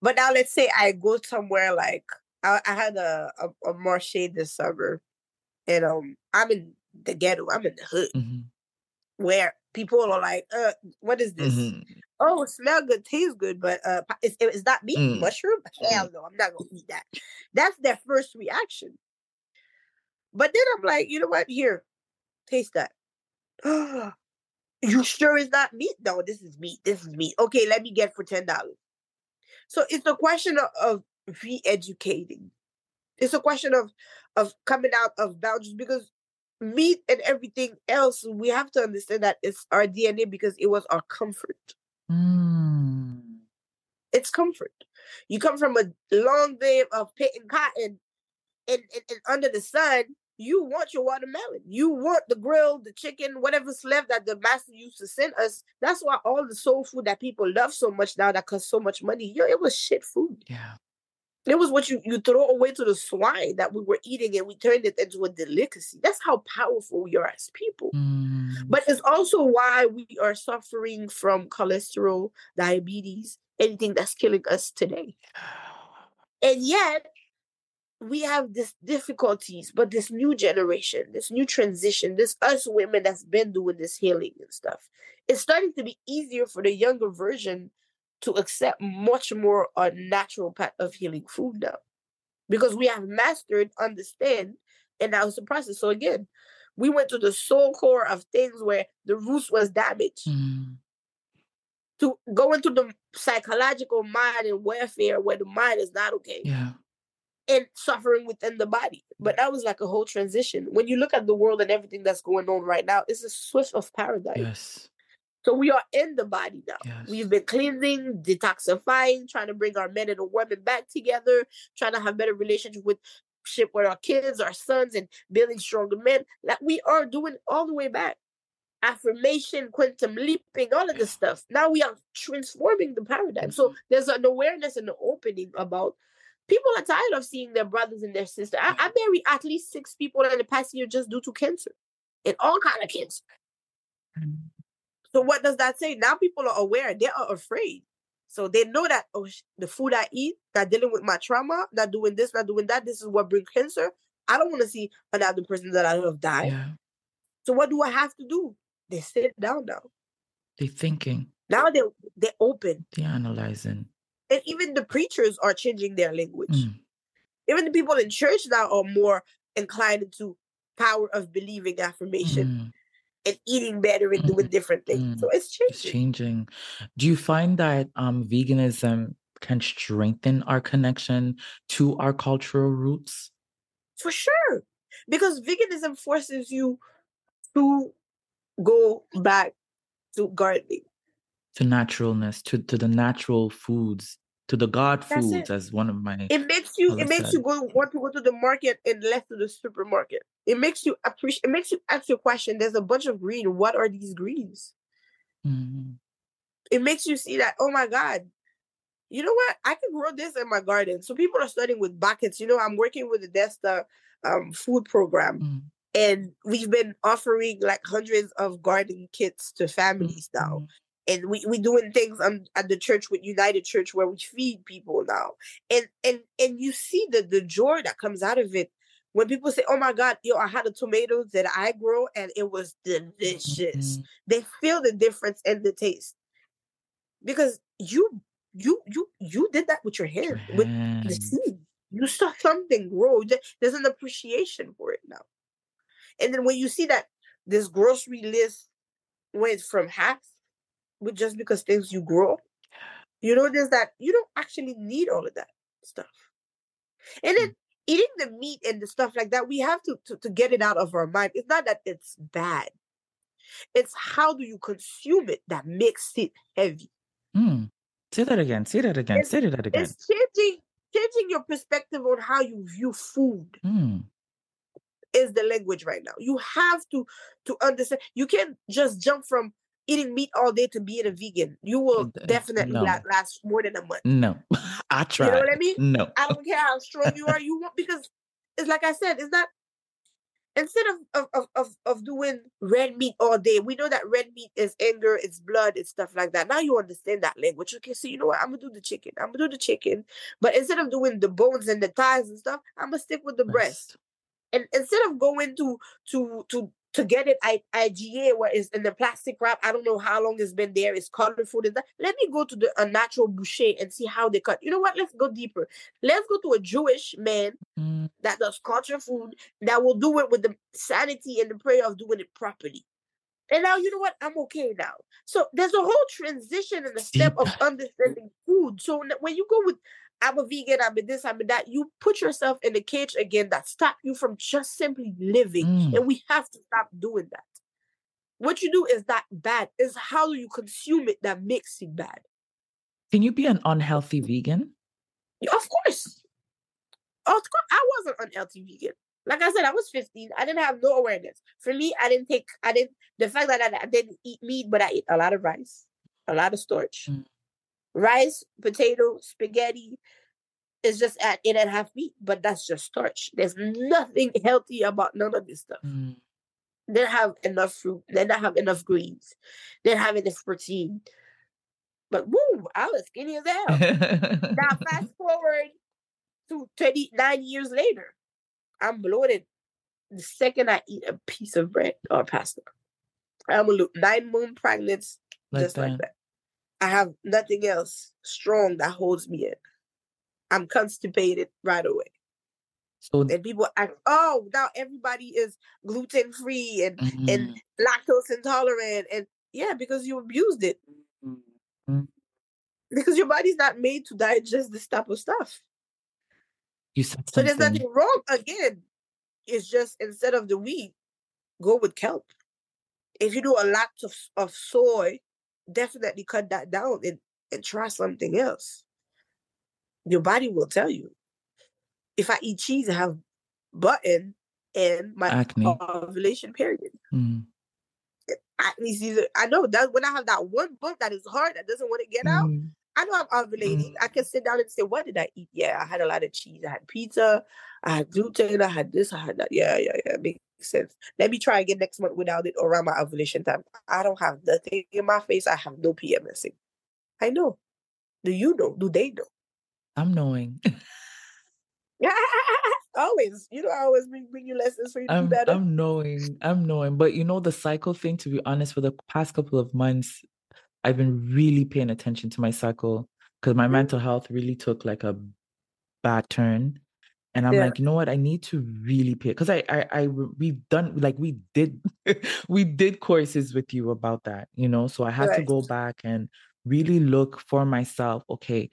But now let's say I go somewhere like I, I had a, a, a marché this summer and um I'm in the ghetto, I'm in the hood. Mm-hmm. Where people are like, uh, what is this? Mm-hmm oh, smell good, tastes good, but uh, is, is that meat? Mm. Mushroom? Hell no, I'm not gonna eat that. That's their first reaction. But then I'm like, you know what? Here, taste that. you sure it's not meat? No, this is meat. This is meat. Okay, let me get for ten dollars. So it's a question of, re-educating. It's a question of of coming out of boundaries because meat and everything else, we have to understand that it's our DNA because it was our comfort. Mm. It's comfort. You come from a long day of picking cotton and, and, and, under the sun, you want your watermelon. You want the grill, the chicken, whatever's left that the master used to send us. That's why all the soul food that people love so much now that costs so much money, yo, it was shit food. Yeah. It was what you, you throw away to the swine that we were eating and we turned it into a delicacy. That's how powerful we are as people. Mm. But it's also why we are suffering from cholesterol, diabetes, anything that's killing us today. And yet, we have this difficulties, but this new generation, this new transition, this us women that's been doing this healing and stuff, it's starting to be easier for the younger version to accept much more a natural path of healing food now because we have mastered, understand, and now it's a process. So again, we went to the soul core of things where the roots was damaged. Mm. To go into the psychological mind and welfare where the mind is not okay. Yeah. And suffering within the body. But that was like a whole transition. When you look at the world and everything that's going on right now, it's a switch of paradigm. Yes. So we are in the body now. Yes. We've been cleansing, detoxifying, trying to bring our men and women back together, trying to have better relationship with ship with our kids, our sons, and building stronger men. Like we are doing all the way back. Affirmation, quantum leaping, all of this stuff. Now we are transforming the paradigm. So mm-hmm. there's an awareness and an opening about people are tired of seeing their brothers and their sisters. I, I married at least six people in the past year just due to cancer and all kind of cancer. So what does that say? Now people are aware. They are afraid. So they know that oh, the food I eat, not dealing with my trauma, not doing this, not doing that. This is what brings cancer. I don't want to see another person that I love die. Yeah. So what do I have to do? They sit down now. They're thinking. Now they they open. They're analyzing. And even the preachers are changing their language. Mm. Even the people in church now are more inclined to power of believing affirmation. Mm and eating better and doing mm-hmm. different things. So it's changing. It's changing. Do you find that um, veganism can strengthen our connection to our cultural roots? For sure. because veganism forces you to go back to gardening to naturalness to to the natural foods to the god That's foods it. as one of my it makes you it makes said. you go want to go to the market and less to the supermarket it makes you appreciate it makes you ask your question there's a bunch of green what are these greens Mhm. it makes you see that oh my god you know what i can grow this in my garden so people are starting with buckets you know i'm working with the desta um, food program Mhm. and we've been offering like hundreds of garden kits to families now. And we we doing things um, at the church with United Church where we feed people now, and and and you see the the joy that comes out of it when people say, "Oh my God, yo, I had a tomato that I grow and it was delicious." Mhm. They feel the difference in the taste because you you you you did that with your hand Your with the seed. You saw something grow. There's an appreciation for it now, and then when you see that this grocery list went from half with just because things you grow. You notice that you don't actually need all of that stuff. And then eating the meat and the stuff like that, we have to, to, to get it out of our mind. It's not that it's bad. It's how do you consume it that makes it heavy. Mm. Say that again. Say that again. It's- Say that again. It's changing changing your perspective on how you view food Mm. is the language right now. You have to to understand. You can't just jump from eating meat all day to being a vegan. You will definitely no. last more than a month. No. I try. You know what I mean? No. I don't care how strong you are. You won't because it's like I said, it's not instead of of, of of of doing red meat all day. We know that red meat is anger, it's blood, it's stuff like that. Now you understand that language. Okay, so you know what? I'm gonna do the chicken. I'm gonna do the chicken, but instead of doing the bones and the thighs and stuff, I'm gonna stick with the breast. And instead of going to to to to get it at IGA where it's in the plastic wrap, I don't know how long it's been there. It's colorful. that. Let me go to the a natural boucher and see how they cut. You know what? Let's go deeper. Let's go to a Jewish man Mm. that does kosher food that will do it with the sanity and the prayer of doing it properly. And now you know what? I'm okay now. So there's a whole transition and the step of understanding food. So when you go with I'm a vegan, I'm a this, I'm a that, you put yourself in a cage again that stop you from just simply living. Mm. And we have to stop doing that. What you do is not bad. It's how you consume it that makes it bad. Can you be an unhealthy vegan? Yeah, Of course. Of course, I was an unhealthy vegan. Like I said, I was 15. I didn't have no awareness. For me, I didn't take, I didn't, the fact that I, I didn't eat meat, but I ate a lot of rice, a lot of starch. Mm. Rice, potato, spaghetti is just at eight and a half feet, but that's just starch. There's nothing healthy about none of this stuff. Mm. They don't have enough fruit. They don't have enough greens. They don't have enough protein. But woo, I was skinny as hell. Now fast forward to 39 years later, I'm bloated. The second I eat a piece of bread or pasta, I'm gonna nine month pregnant, like just like that. I have nothing else strong that holds me in. I'm constipated right away. So And people act, oh, now everybody is gluten free and, Mhm. and lactose intolerant. And yeah, because you abused it. Mhm. Because your body's not made to digest this type of stuff. you said So there's nothing wrong. Again, it's just instead of the wheat, go with kelp. If you do a lot of, of soy, definitely cut that down and, and try something else. Your body will tell you. If I eat cheese, I have button and my Acne. ovulation period. Mm. Acne season. I know that when I have that one bump that is hard, that doesn't want to get out, Mm. I know I'm ovulating. Mm. I can sit down and say, what did I eat? Yeah, I had a lot of cheese. I had pizza. I had gluten. I had this. I had that. Yeah, yeah, yeah. Sense. Let me try again next month without it around my ovulation time. I don't have nothing in my face. I have no PMSing. I know. Do you know? Do they know? I'm knowing. always. You know, I always bring, bring you lessons for you to I'm do better. I'm knowing. I'm knowing. But you know the cycle thing, to be honest, for the past couple of months, I've been really paying attention to my cycle because my Mhm. mental health really took like a bad turn. And I'm Yeah. like, you know what? I need to really pay because I, I, I, we've done like we did, we did courses with you about that, you know. So I had to go back and really look for myself. Okay,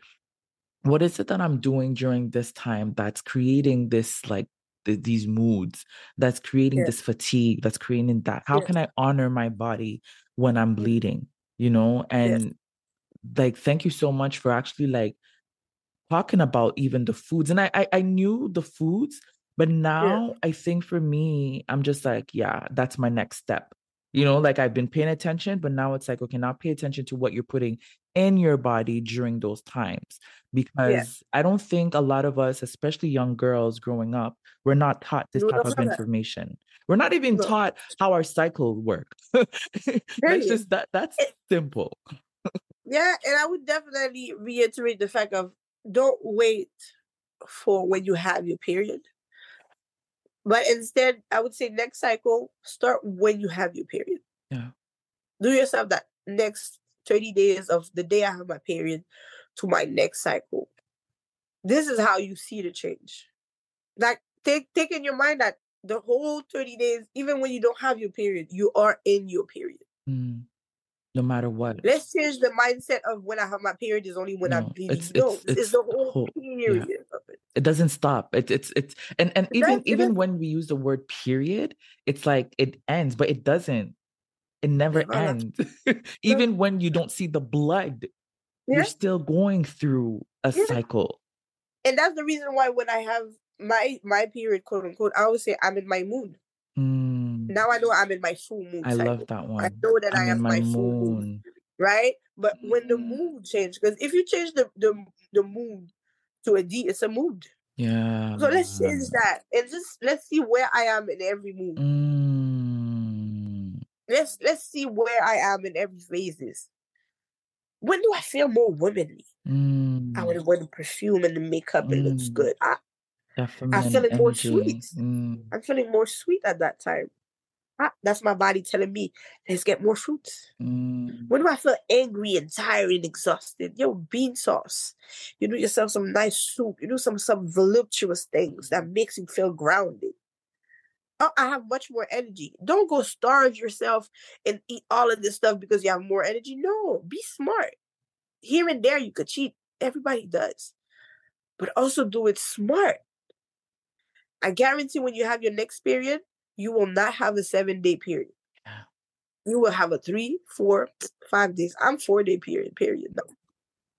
what is it that I'm doing during this time that's creating this like th- these moods that's creating Yeah. this fatigue that's creating that how Yes. can i honor my body when i'm bleeding you know and like thank you so much for actually like talking about even the foods and i i, I knew the foods but now i think for me i'm just like yeah that's my next step. You know like i've been paying attention but now it's like okay now pay attention to what you're putting in your body during those times because i don't think a lot of us especially young girls growing up we're not taught this type of have that. information. We're not even taught how our cycle work. That's just that that's It- simple. Yeah, and I would definitely reiterate the fact of don't wait for when you have your period. But instead, I would say next cycle, start when you have your period. Yeah. Do yourself that next 30 days of the day I have my period to my next cycle. This is how you see the change. Like take take in your mind that the whole 30 days, even when you don't have your period, you are in your period. Mm. No matter what Let's change the mindset of when I have my period is only when I'm No, bleeding. it's- no, it's- it's, it's the whole, whole- period of it. it doesn't stop it, it's it's and and It even does, even when we use the word period it's like it ends but it doesn't it never left. ends even when you don't see the blood Yeah. you're still going through a Yeah. cycle And that's the reason why when I have my my period, quote unquote, I always say I'm in my moon. Mm, Now I know I'm in my full moon. i cycle. love that one I know that I'm I am my my full moon. right? But when the Mm. mood change, because if you change the, the the mood to a D, it's a mood. yeah So let's change that and just let's see where I am in every mood. Mm, Let's let's see where I am in every phases. When do I feel more womanly? mm, I would wear the perfume and the makeup. It looks Mm. good. I, feminine feeling more sweet. Mm, I'm feeling more sweet at that time. Ah, that's my body telling me, let's get more fruits. mm, When do I feel angry and tired and exhausted? Yo, bean sauce. You do yourself some nice soup. You do some some voluptuous things that makes you feel grounded. Oh, I have much more energy. Don't go starve yourself and eat all of this stuff because you have more energy. No, be smart. Here and there you could cheat. Everybody does. But also do it smart. I guarantee when you have your next period, you will not have a seven day period. Yeah. You will have a three, four, five days. I'm four day period, period now.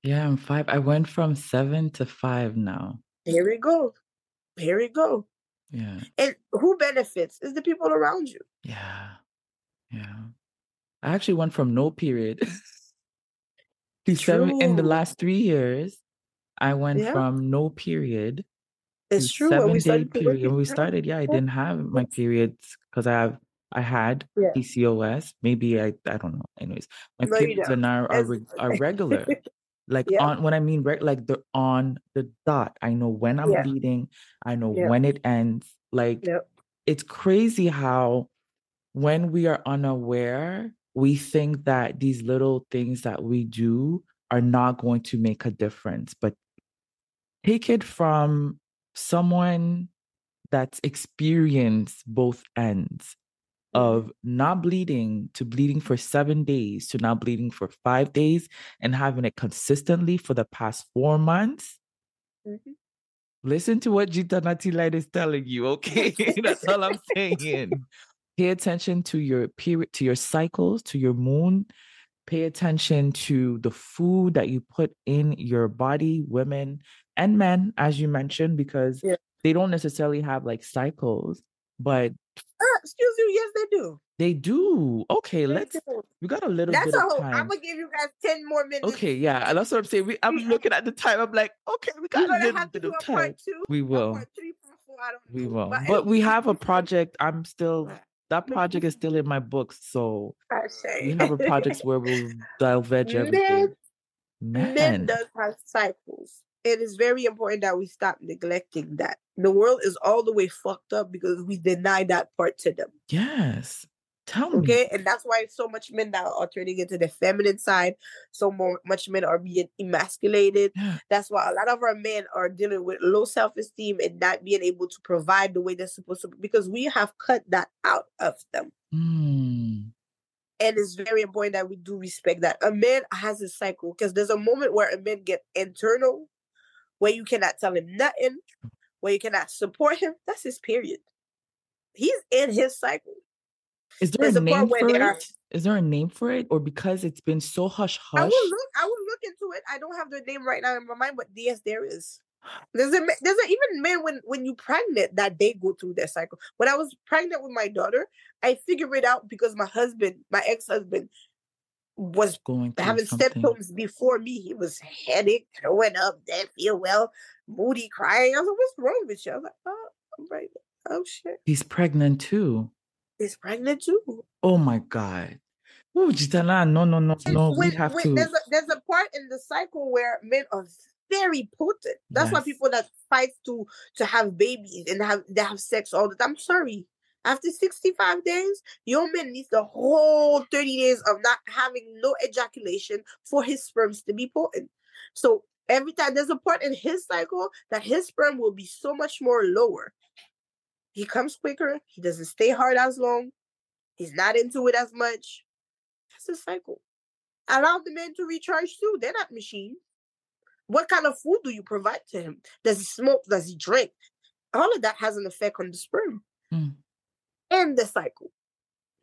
yeah i'm five i went from seven to five now Here we go. Here we go. yeah And who benefits is the people around you. Yeah. Yeah. I actually went from no period to seven in the last three years. I went Yeah. from no period It's true. When seven we day started period. When we started, yeah, I didn't have my periods because I have I had Yeah. PCOS. Maybe I I don't know. Anyways, my No, periods are now are, are regular. Like Yeah. on when I mean reg- like they're on the dot. I know when I'm Yeah. bleeding. I know when it ends. Like it's crazy how when we are unaware, we think that these little things that we do are not going to make a difference. But take it from someone that's experienced both ends Mhm. of not bleeding to bleeding for seven days to now bleeding for five days and having it consistently for the past four months. Mhm. Listen to what Gytana T Light is telling you, okay? That's all I'm saying. Pay attention to your period, to your cycles, to your moon. Pay attention to the food that you put in your body, women and men, as you mentioned, because Yeah. they don't necessarily have like cycles, but Ah, excuse you. Yes, they do. they do. Okay, They let's. do. We got a little That's bit a of whole. time. I'm gonna give you guys ten more minutes. Okay, yeah, that's what I'm saying. We, I'm looking at the time. I'm like, okay, we got a little have to bit do of time. two. We will. three, four. We will. But But we have a project. I'm still that project is still in my books, so we have a project where we'll edge everything. Men, men does have cycles. It is very important that we stop neglecting that. The world is all the way fucked up because we deny that part to them. yes. Tell me. Okay, and that's why so much men now are turning into the feminine side. So more much men are being emasculated. Yeah. That's why a lot of our men are dealing with low self esteem and not being able to provide the way they're supposed to because we have cut that out of them. Mm, And it's very important that we do respect that. A man has a cycle because there's a moment where a man get internal, where you cannot tell him nothing, where you cannot support him, that's his period. He's in his cycle. Is there There's a name for it? Are, Is there a name for it, or because it's been so hush hush? I will look. I will look into it. I don't have the name right now in my mind, but yes, there is. There's a there's a, even men when when you pregnant that they go through their cycle. When I was pregnant with my daughter, I figured it out because my husband, my ex husband, was going having something. symptoms before me. He was headache, throwing up, didn't feel well, moody, crying. I was like, "What's wrong with you?" I was like, "Oh, I'm pregnant. Oh shit." He's pregnant too. He's pregnant too. Oh my god. Oh, Gytana, no, no, no, no. When, we have when to. There's a, there's a part in the cycle where men are very potent. That's yes. why people that fight to to have babies and have they have sex all the time. I'm sorry. After 65 days, your man needs the whole 30 days of not having no ejaculation for his sperms to be potent. So every time there's a part in his cycle that his sperm will be so much more lower. He comes quicker, he doesn't stay hard as long, he's not into it as much. That's the cycle. Allow the men to recharge too. They're not machines. What kind of food do you provide to him? Does he smoke? Does he drink? All of that has an effect on the sperm mm. And the cycle.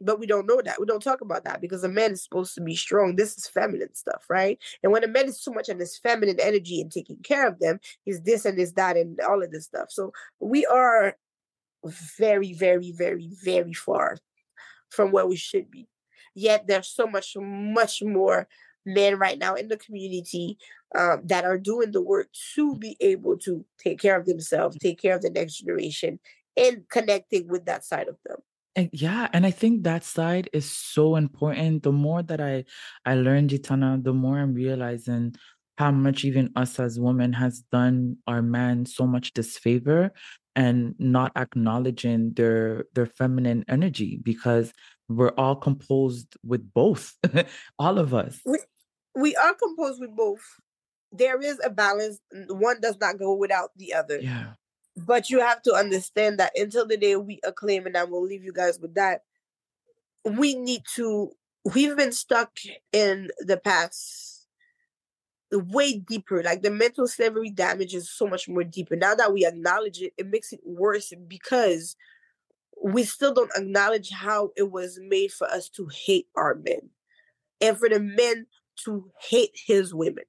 But we don't know that. We don't talk about that because a man is supposed to be strong. This is feminine stuff, right? And when a man is too much in this feminine energy and taking care of them, he's this and is that, and all of this stuff. So we are very, very, very, very far from where we should be. Yet there's so much, much more men right now in the community um, that are doing the work to be able to take care of themselves, take care of the next generation, and connecting with that side of them. And yeah, and I think that side is so important. The more that I I learned Gytana, the more I'm realizing how much even us as women has done our man so much disfavor and not acknowledging their their feminine energy because we're all composed with both all of us we, we are composed with both there is a balance one does not go without the other yeah but you have to understand that until the day we acclaim and i will leave you guys with that we need to we've been stuck in the past way deeper like the mental slavery damage is so much more deeper now that we acknowledge it it makes it worse because we still don't acknowledge how it was made for us to hate our men and for the men to hate his women.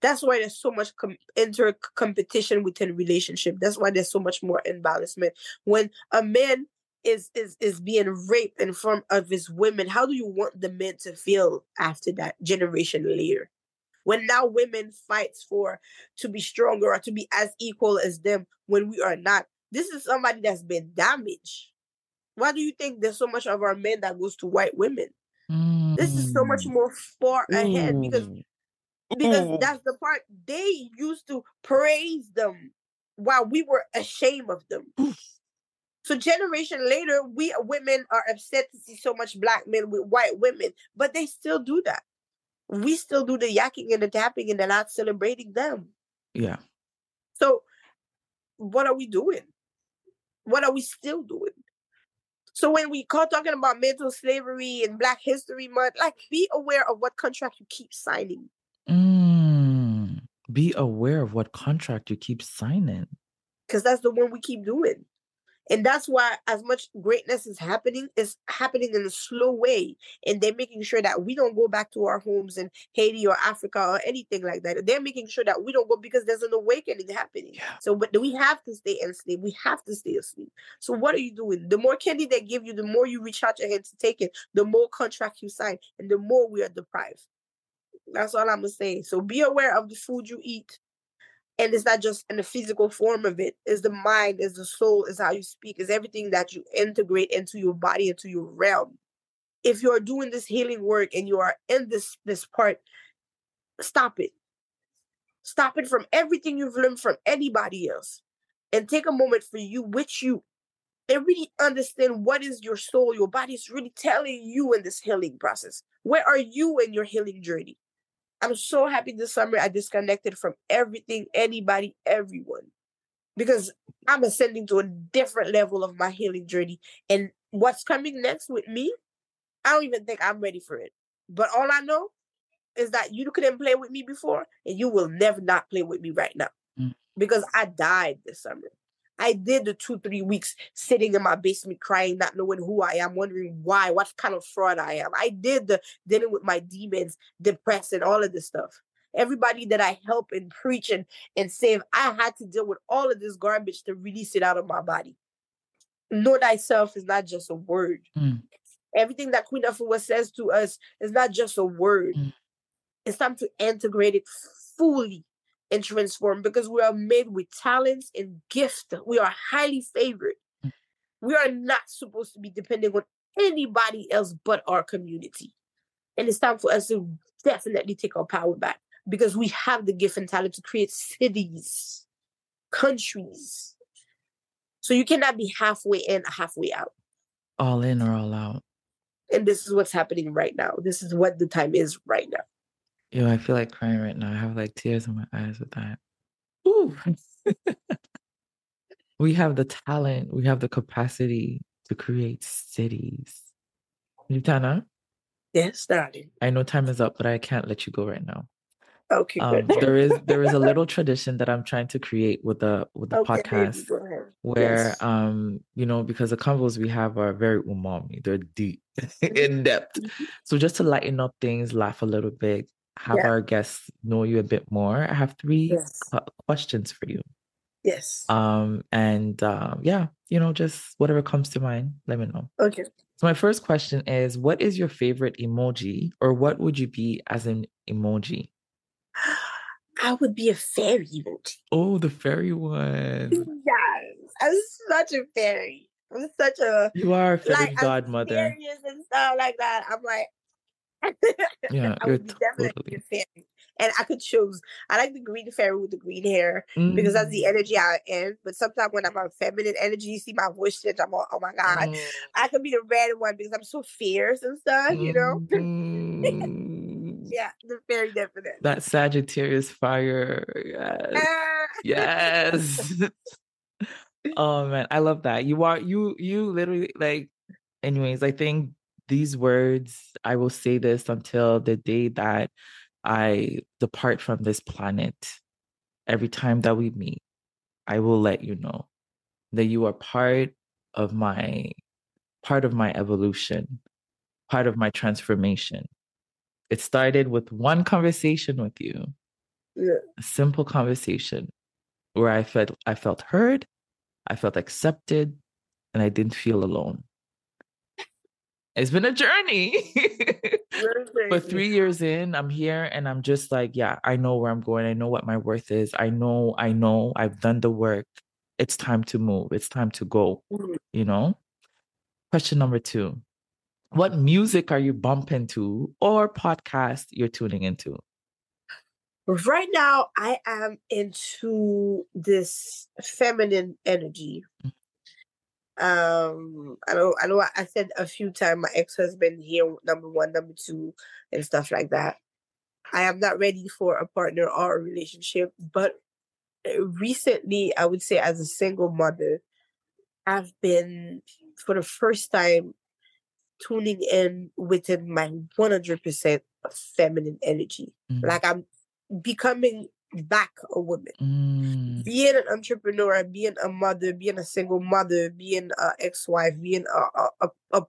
That's why there's so much com- inter competition within relationship. That's why there's so much more imbalancement. When a man is is is being raped in front of his women, how do you want the men to feel after that generation later? When now women fights for to be stronger or to be as equal as them when we are not. This is somebody that's been damaged. Why do you think there's so much of our men that goes to white women? Mm. This is so much mm. more far ahead because because mm. that's the part they used to praise them while we were ashamed of them. So generation later, we women are upset to see so much black men with white women, but they still do that. We still do the yakking and the tapping, and they're not celebrating them. Yeah. So, what are we doing? What are we still doing? So when we call talking about mental slavery and Black History Month, like be aware of what contract you keep signing. Mm, be aware of what contract you keep signing. Because that's the one we keep doing. And that's why, as much greatness is happening, is happening in a slow way. And they're making sure that we don't go back to our homes in Haiti or Africa or anything like that. They're making sure that we don't go because there's an awakening happening. Yeah. So, but we have to stay enslaved. We have to stay asleep. So, what are you doing? The more candy they give you, the more you reach out your hand to take it, the more contract you sign, and the more we are deprived. That's all I'm gonna say. So, be aware of the food you eat and it's not just in the physical form of it it's the mind it's the soul is how you speak is everything that you integrate into your body into your realm. If you're doing this healing work and you are in this this part stop it. Stop it from everything you've learned from anybody else and take a moment for you with you and really understand what is your soul. Your body is really telling you in this healing process. Where are you in your healing journey I'm so happy this summer I disconnected from everything, anybody, everyone. Because I'm ascending to a different level of my healing journey. And what's coming next with me, I don't even think I'm ready for it. But all I know is that you couldn't play with me before, and you will never not play with me right now. Mm. because I died this summer. I did the two, three weeks sitting in my basement crying, not knowing who I am, wondering why, what kind of fraud I am. I did the dealing with my demons, depressed, and all of this stuff. Everybody that I help and preach and, and save, I had to deal with all of this garbage to release it out of my body. Know thyself is not just a word. Mm. Everything that Queen Afua says to us is not just a word. Mm. It's time to integrate it fully and transform because we are made with talents and gift. We are highly favored. Mm. We are not supposed to be depending on anybody else but our community. And it's time for us to definitely take our power back because we have the gift and talent to create cities, countries. So you cannot be halfway in, halfway out. All in or all out. And this is what's happening right now. This is what the time is right now. Yo, I feel like crying right now. I have like tears in my eyes with that. Ooh. we have the talent, we have the capacity to create cities. Lutana, Yes, darling. I know time is up, but I can't let you go right now. Okay, Um, good. there is there is a little tradition that I'm trying to create with the with the okay, podcast ahead. where Yes. um you know because the convos we have are very umami they're deep in depth Mhm. so just to lighten up things laugh a little bit have Yeah. our guests know you a bit more i have three Yes. que- questions for you Yes. um and um yeah you know just whatever comes to mind let me know Okay. so my first question is what is your favorite emoji or what would you be as an emoji I would be a fairy emoji. oh the fairy one Yes. I'm such a fairy. I'm such a you are a fairy like I'm godmother serious and stuff like that. I'm like yeah I would be definitely totally a fairy. And I could choose. I like the green fairy with the green hair because that's the Mm, energy I am. But sometimes when I'm on feminine energy, you see my voice change. I'm all, oh my God. mm. I could be the red one because I'm so fierce and stuff, you know? Mm, Yeah, the fairy definite. that Sagittarius fire. Yes. Ah. Yes. oh man, I love that. You are you you literally like anyways, I think these words I will say this until the day that I depart from this planet. Every time that we meet, I will let you know that you are part of my part of my evolution, part of my transformation. It started with one conversation with you, Yeah. a simple conversation where I felt I felt heard, I felt accepted, and I didn't feel alone. It's been a journey. But three years in, I'm here and I'm just like, yeah, I know where I'm going. I know what my worth is. I know, I know I've done the work. It's time to move. It's time to go, Mhm. you know? Question number two What music are you bumping to or podcast you're tuning into? Right now, I am into this feminine energy. Um, I know, I know. I said a few times my ex husband here, number one, number two, and stuff like that. I am not ready for a partner or a relationship, but uh, recently, I would say, as a single mother, I've been for the first time tuning in within my 100% feminine energy. Mm. Like I'm becoming back a woman. Mm, Being an entrepreneur, being a mother, being a single mother, being a ex-wife, being a, a, a, a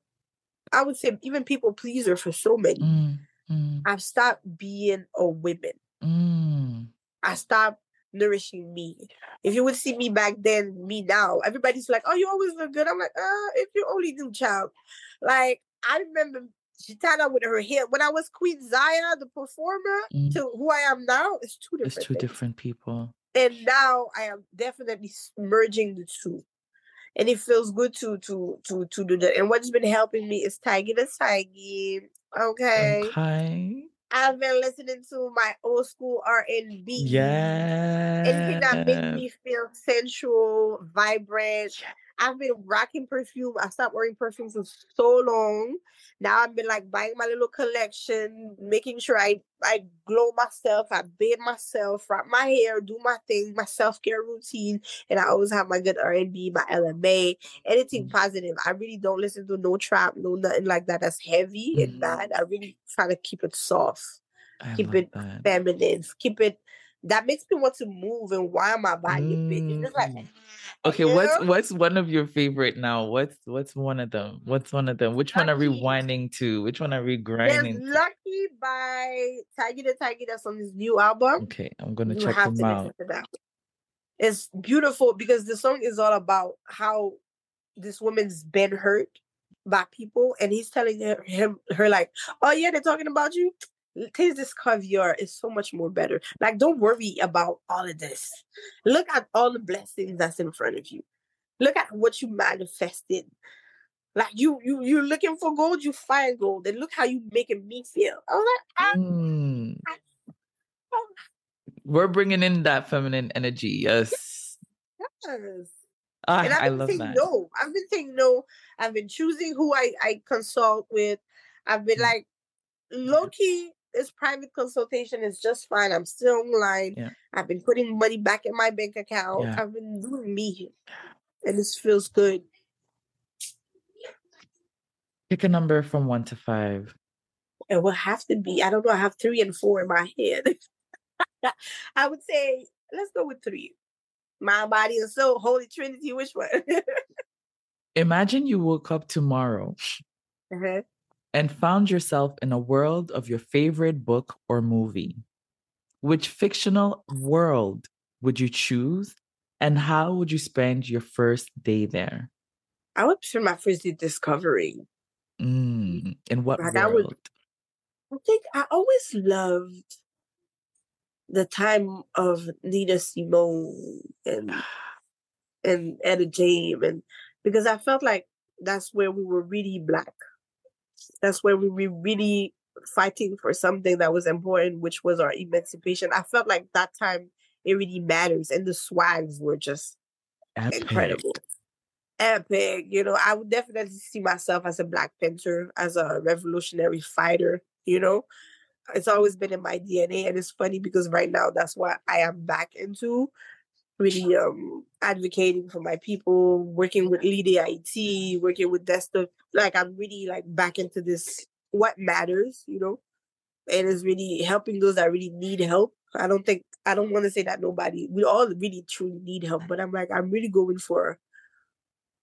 I would say even people pleaser for so many. mm, mm, I've stopped being a woman. mm. I stopped nourishing me. If you would see me back then, me now, everybody's like, "Oh, you always look good." I'm like, "Uh, if you only knew, child." Like I remember Gytana with her hair when I was Queen Zaya, the performer, Mm. to who I am now. It's two different. It's two things. different people. and now I am definitely merging the two. And it feels good to to to to do that. And what's been helping me is Tiggy the Tiggy. Okay. Okay. I've been listening to my old school R and B. Yeah. Anything that makes me feel sensual, vibrant. I've been rocking perfume. I stopped wearing perfume for so long. Now I've been like buying my little collection, making sure I I glow myself, I bathe myself, wrap my hair, do my thing, my self care routine, and I always have my good R and B, my LMA, anything Mm. positive. I really don't listen to no trap, no nothing like that. That's heavy and bad. I really try to keep it soft I keep it that. feminine, keep it that makes me want to move and why my body mm. a bit. It's just like mm. Okay, what's what's one of your favorite now? What's what's one of them? What's one of them? Which Lucky. one are we winding to? Which one are we grinding? There's Lucky by Tiger the Tiger that's on his new album. Okay, I'm gonna you check them out. It's beautiful because the song is all about how this woman's been hurt by people, and he's telling her, him her like, "Oh yeah, they're talking about you taste this caviar is so much more better. Like, don't worry about all of this. Look at all the blessings that's in front of you. Look at what you manifested. Like you, you, you're looking for gold, you find gold, and look how you making me feel. I was like, ah, mm. we're bringing in that feminine energy. Yes. Yes. Ah, and I've been I love saying that. no. I've been saying no. I've been choosing who I, I consult with. I've been mm. like low key this private consultation is just fine. I'm still online. Yeah. I've been putting money back in my bank account. Yeah. I've been doing me, and this feels good. Pick a number from one to five. It will have to be. I don't know. I have three and four in my head. I would say let's go with three. Mind, body, and soul. Holy Trinity. Which one? Imagine you woke up tomorrow. Uh-huh and found yourself in a world of your favorite book or movie, which fictional world would you choose and how would you spend your first day there? I would spend my first day discovering. Mm, in what like world? I, would, I think I always loved the time of Nina Simone and and Etta James and because I felt like that's where we were really black that's where we were really fighting for something that was important, which was our emancipation. I felt like that time it really matters, and the swags were just Epic. incredible. Epic, you know. I would definitely see myself as a Black Panther, as a revolutionary fighter. You know, it's always been in my DNA, and it's funny because right now that's what I am back into really um advocating for my people, working with Lead IT, working with Desta. Like I'm really like back into this what matters, you know, and it's really helping those that really need help. I don't think I don't want to say that nobody we all really truly need help, but I'm like I'm really going for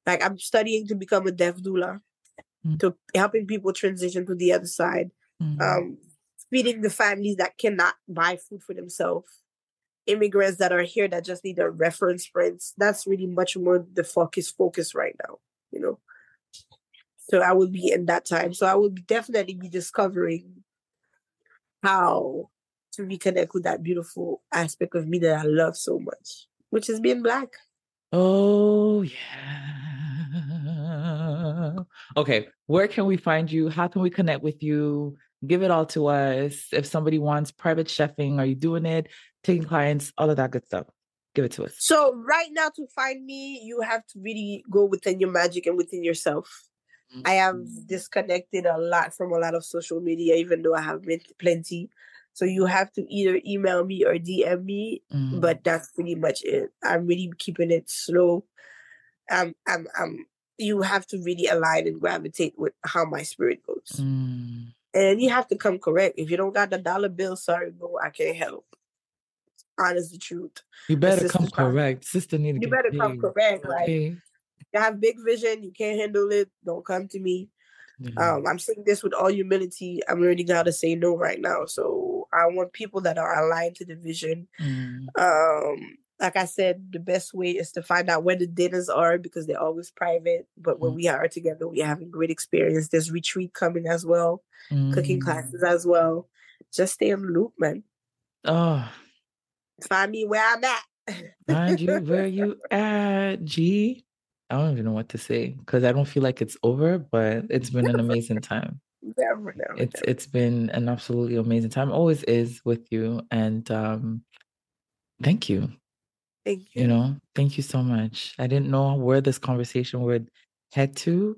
like I'm studying to become a death doula, mm-hmm. to helping people transition to the other side, mm-hmm. um, feeding the families that cannot buy food for themselves immigrants that are here that just need a reference prints. That's really much more the focus focus right now, you know. So I would be in that time. So I would definitely be discovering how to reconnect with that beautiful aspect of me that I love so much, which is being black. Oh yeah. Okay, where can we find you? How can we connect with you? Give it all to us. If somebody wants private chefing, are you doing it? taking clients, all of that good stuff. Give it to us. So right now to find me, you have to really go within your magic and within yourself. Mm-hmm. I have disconnected a lot from a lot of social media, even though I have been plenty. So you have to either email me or DM me, mm-hmm. but that's pretty much it. I'm really keeping it slow. Um, I'm, I'm, you have to really align and gravitate with how my spirit goes. Mm. And you have to come correct. If you don't got the dollar bill, sorry, no, I can't help honest the truth. You better come correct. Sister need to You better come correct. Okay. Like you have big vision, you can't handle it, don't come to me. Mm-hmm. Um, I'm saying this with all humility. I'm learning how to say no right now. So I want people that are aligned to the vision. Mm. Um, like I said, the best way is to find out where the dinners are because they're always private. But when mm. we are together, we're having a great experience. There's retreat coming as well, mm. cooking classes as well. Just stay in the loop, man. Oh, Find me where I'm at. Find you where you at, G. I don't even know what to say because I don't feel like it's over, but it's been an amazing time. Never, never, it's never. it's been an absolutely amazing time. Always is with you, and um, thank you. Thank you. You know, thank you so much. I didn't know where this conversation would head to.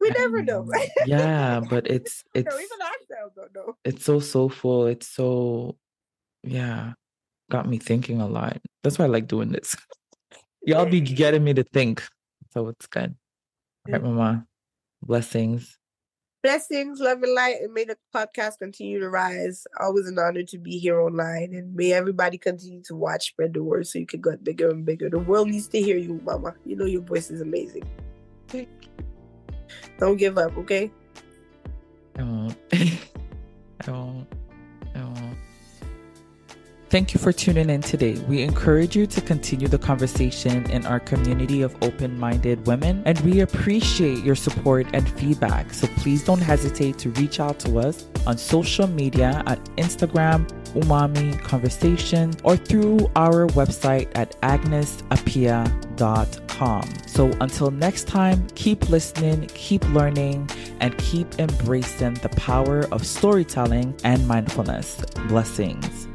We never know. yeah, but it's it's no, even ourselves don't know. It's so soulful. It's so yeah got me thinking a lot. That's why I like doing this. Y'all be getting me to think. So it's good. All right, Mama. Blessings. Blessings, love and light, and may the podcast continue to rise. Always an honor to be here online, and may everybody continue to watch, spread the word, so you can get bigger and bigger. The world needs to hear you, Mama. You know your voice is amazing. Don't give up, okay? I won't. I won't. Thank you for tuning in today. We encourage you to continue the conversation in our community of open minded women, and we appreciate your support and feedback. So please don't hesitate to reach out to us on social media at Instagram, Umami Conversation, or through our website at agnesapia.com. So until next time, keep listening, keep learning, and keep embracing the power of storytelling and mindfulness. Blessings.